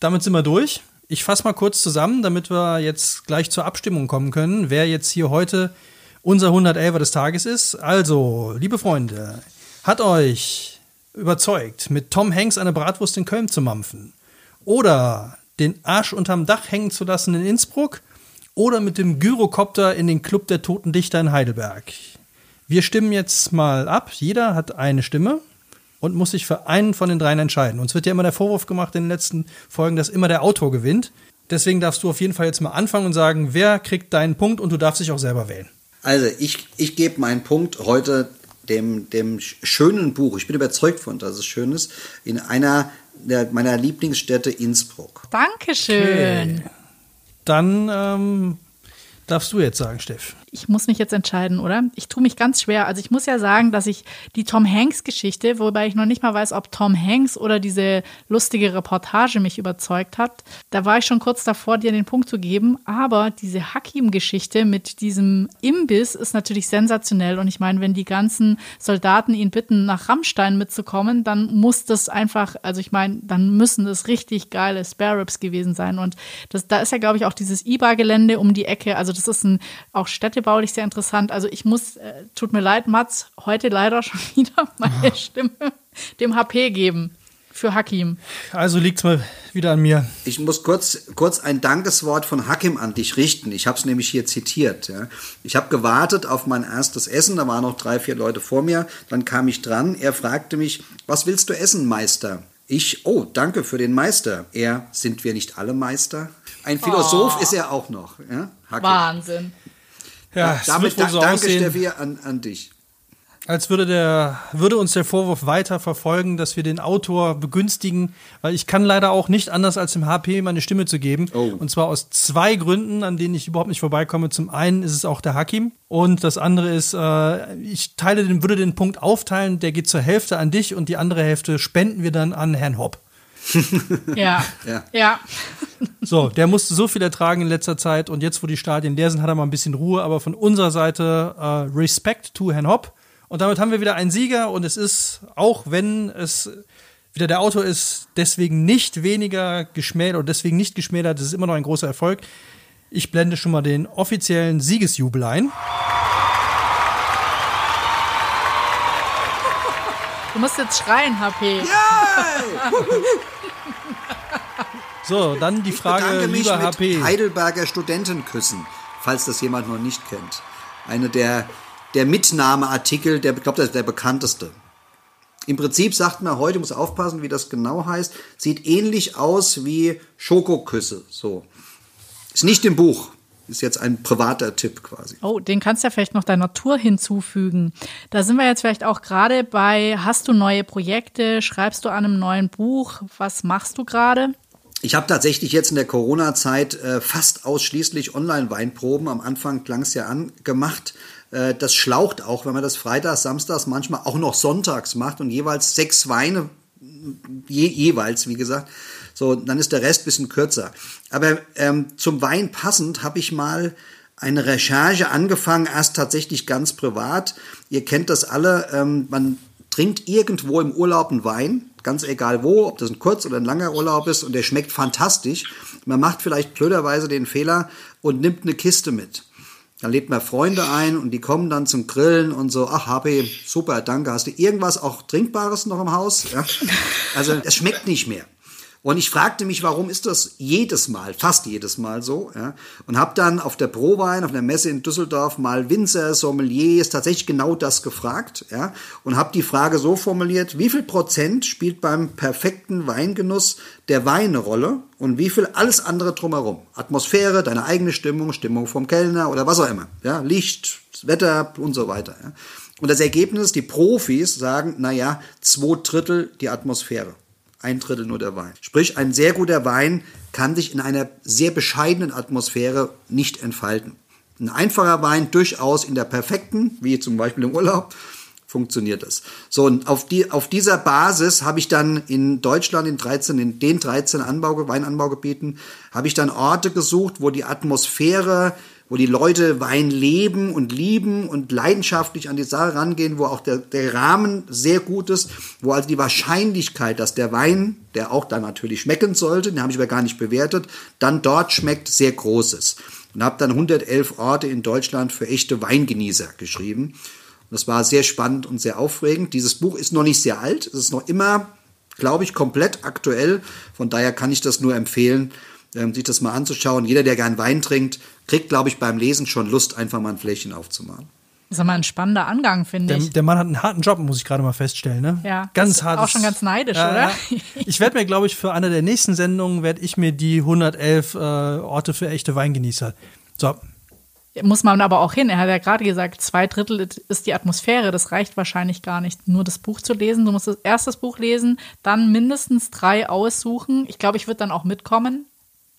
Damit sind wir durch. Ich fasse mal kurz zusammen, damit wir jetzt gleich zur Abstimmung kommen können, wer jetzt hier heute unser 111er des Tages ist. Also, liebe Freunde, hat euch überzeugt, mit Tom Hanks eine Bratwurst in Köln zu mampfen? Oder den Arsch unterm Dach hängen zu lassen in Innsbruck? Oder mit dem Gyrokopter in den Club der Toten Dichter in Heidelberg? Wir stimmen jetzt mal ab. Jeder hat eine Stimme und muss sich für einen von den dreien entscheiden. Uns wird ja immer der Vorwurf gemacht in den letzten Folgen, dass immer der Autor gewinnt. Deswegen darfst du auf jeden Fall jetzt mal anfangen und sagen, wer kriegt deinen Punkt und du darfst dich auch selber wählen. Also ich, ich gebe meinen Punkt heute dem, dem sch- schönen Buch. Ich bin überzeugt von, dass es schön ist. In einer der, meiner Lieblingsstädte Innsbruck. Dankeschön. Dann ähm, darfst du jetzt sagen, Steff. Ich muss mich jetzt entscheiden, oder? Ich tue mich ganz schwer. Also ich muss ja sagen, dass ich die Tom Hanks-Geschichte, wobei ich noch nicht mal weiß, ob Tom Hanks oder diese lustige Reportage mich überzeugt hat, da war ich schon kurz davor, dir den Punkt zu geben. Aber diese Hakim-Geschichte mit diesem Imbiss ist natürlich sensationell. Und ich meine, wenn die ganzen Soldaten ihn bitten, nach Rammstein mitzukommen, dann muss das einfach, also ich meine, dann müssen das richtig geile Spare Ribs gewesen sein. Und das, da ist ja, glaube ich, auch dieses IBA-Gelände um die Ecke. Also das ist ein, auch städtebaulich sehr interessant. Also ich muss, äh, tut mir leid, Mats, heute leider schon wieder meine Stimme dem HP geben für Hakim. Also liegt's mal wieder an mir. Ich muss kurz, kurz ein Dankeswort von Hakim an dich richten. Ich habe es nämlich hier zitiert. Ja. Ich habe gewartet auf mein erstes Essen. Da waren noch drei, vier Leute vor mir. Dann kam ich dran. Er fragte mich, was willst du essen, Meister? Ich, oh, danke für den Meister. Er, sind wir nicht alle Meister? Ein Philosoph ist er auch noch. Ja? Wahnsinn. Ja, es Damit wird wohl da, so danke, aussehen. Steffi, an, an dich. als würde der, würde uns der Vorwurf weiter verfolgen, dass wir den Autor begünstigen, weil ich kann leider auch nicht anders als dem HP meine Stimme zu geben. Oh. Und zwar aus zwei Gründen, an denen ich überhaupt nicht vorbeikomme. Zum einen ist es auch der Hakim und das andere ist, äh, ich teile den, würde den Punkt aufteilen, der geht zur Hälfte an dich und die andere Hälfte spenden wir dann an Herrn Hopp. Ja. Ja. ja. So, der musste so viel ertragen in letzter Zeit und jetzt, wo die Stadien leer sind, hat er mal ein bisschen Ruhe. Aber von unserer Seite äh, Respect to Herrn Hopp. Und damit haben wir wieder einen Sieger und es ist, auch wenn es wieder der Autor ist, deswegen nicht weniger geschmälert oder deswegen nicht geschmälert, es ist immer noch ein großer Erfolg. Ich blende schon mal den offiziellen Siegesjubel ein. Du musst jetzt schreien, HP. So, dann die Frage, bedanke mich lieber mit HP. Heidelberger Studentenküssen, falls das jemand noch nicht kennt. Eine der, der Mitnahmeartikel, der, ich glaube, das ist der bekannteste. Im Prinzip sagt man heute, muss aufpassen, wie das genau heißt, sieht ähnlich aus wie Schokoküsse. So. Ist nicht im Buch. Ist jetzt ein privater Tipp quasi. Oh, den kannst du ja vielleicht noch deiner Tour hinzufügen. Da sind wir jetzt vielleicht auch gerade bei, hast du neue Projekte, schreibst du an einem neuen Buch, was machst du gerade? Ich habe tatsächlich jetzt in der Corona-Zeit äh, fast ausschließlich Online-Weinproben. Am Anfang klang es ja an, gemacht. Äh, das schlaucht auch, wenn man das freitags, samstags, manchmal auch noch sonntags macht und jeweils sechs Weine, je, jeweils, wie gesagt. So, dann ist der Rest bisschen kürzer. Aber ähm, zum Wein passend habe ich mal eine Recherche angefangen, erst tatsächlich ganz privat. Ihr kennt das alle, ähm, man trinkt irgendwo im Urlaub einen Wein, ganz egal wo, ob das ein kurz- oder ein langer Urlaub ist, und der schmeckt fantastisch. Man macht vielleicht blöderweise den Fehler und nimmt eine Kiste mit. Dann lädt man Freunde ein und die kommen dann zum Grillen und so, ach, HP, super, danke. Hast du irgendwas auch Trinkbares noch im Haus? Ja? Also es schmeckt nicht mehr. Und ich fragte mich, warum ist das jedes Mal, fast jedes Mal so, ja? Und habe dann auf der Prowein, auf der Messe in Düsseldorf mal Winzer, Sommeliers tatsächlich genau das gefragt, ja? Und habe die Frage so formuliert, wie viel Prozent spielt beim perfekten Weingenuss der Wein eine Rolle und wie viel alles andere drumherum? Atmosphäre, deine eigene Stimmung, Stimmung vom Kellner oder was auch immer, ja? Licht, Wetter und so weiter, ja? Und das Ergebnis, die Profis sagen, na ja, zwei Drittel die Atmosphäre ein Drittel nur der Wein. Sprich, ein sehr guter Wein kann sich in einer sehr bescheidenen Atmosphäre nicht entfalten. Ein einfacher Wein durchaus in der perfekten, wie zum Beispiel im Urlaub, funktioniert das. So, und auf, die, auf dieser Basis habe ich dann in Deutschland, in, 13, in den 13 Anbau, Weinanbaugebieten, habe ich dann Orte gesucht, wo die Atmosphäre, wo die Leute Wein leben und lieben und leidenschaftlich an die Sache rangehen, wo auch der, der Rahmen sehr gut ist, wo also die Wahrscheinlichkeit, dass der Wein, der auch dann natürlich schmecken sollte, den habe ich aber gar nicht bewertet, dann dort schmeckt, sehr groß ist. Und habe dann 111 Orte in Deutschland für echte Weingenießer geschrieben. Und das war sehr spannend und sehr aufregend. Dieses Buch ist noch nicht sehr alt, es ist noch immer, glaube ich, komplett aktuell. Von daher kann ich das nur empfehlen, ähm, sich das mal anzuschauen. Jeder, der gern Wein trinkt, kriegt, glaube ich, beim Lesen schon Lust, einfach mal ein Fläschchen aufzumachen. Das ist aber ein spannender Angang, finde Der, ich. der Mann hat einen harten Job, muss ich gerade mal feststellen. Ne? Ja, ganz ist hart. auch schon ganz neidisch, oder? Ich werde mir, glaube ich, für eine der nächsten Sendungen werde ich mir die 111 äh, Orte für echte Weingenießer. So, Muss man aber auch hin. Er hat ja gerade gesagt, zwei Drittel ist die Atmosphäre. Das reicht wahrscheinlich gar nicht, nur das Buch zu lesen. Du musst das erst das Buch lesen, dann mindestens drei aussuchen. Ich glaube, ich würde dann auch mitkommen.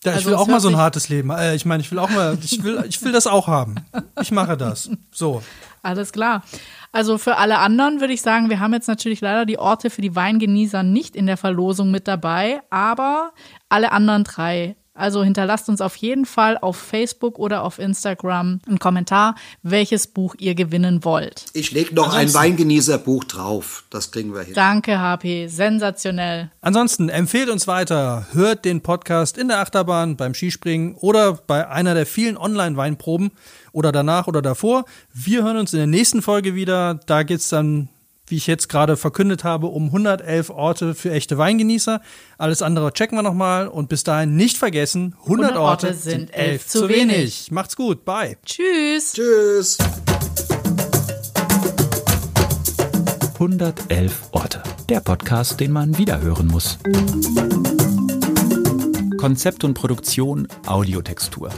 Ja, ich Also will auch mal so ein hartes Leben. Äh, ich meine, ich will auch mal, ich will, ich will das auch haben. Ich mache das. So. Alles klar. Also für alle anderen würde ich sagen, wir haben jetzt natürlich leider die Orte für die Weingenießer nicht in der Verlosung mit dabei, aber alle anderen drei. Also hinterlasst uns auf jeden Fall auf Facebook oder auf Instagram einen Kommentar, welches Buch ihr gewinnen wollt. Ich lege noch ein Weingenießerbuch drauf. Das kriegen wir hin. Danke, HP. Sensationell. Ansonsten empfehlt uns weiter, hört den Podcast in der Achterbahn, beim Skispringen oder bei einer der vielen Online-Weinproben oder danach oder davor. Wir hören uns in der nächsten Folge wieder. Da geht's dann, wie ich jetzt gerade verkündet habe, um 111 Orte für echte Weingenießer. Alles andere checken wir nochmal und bis dahin nicht vergessen, 100, 100 Orte, Orte sind elf elf zu wenig. Macht's gut, bye. Tschüss. Tschüss. 111 Orte. Der Podcast, den man wiederhören muss. Konzept und Produktion Audiotextur.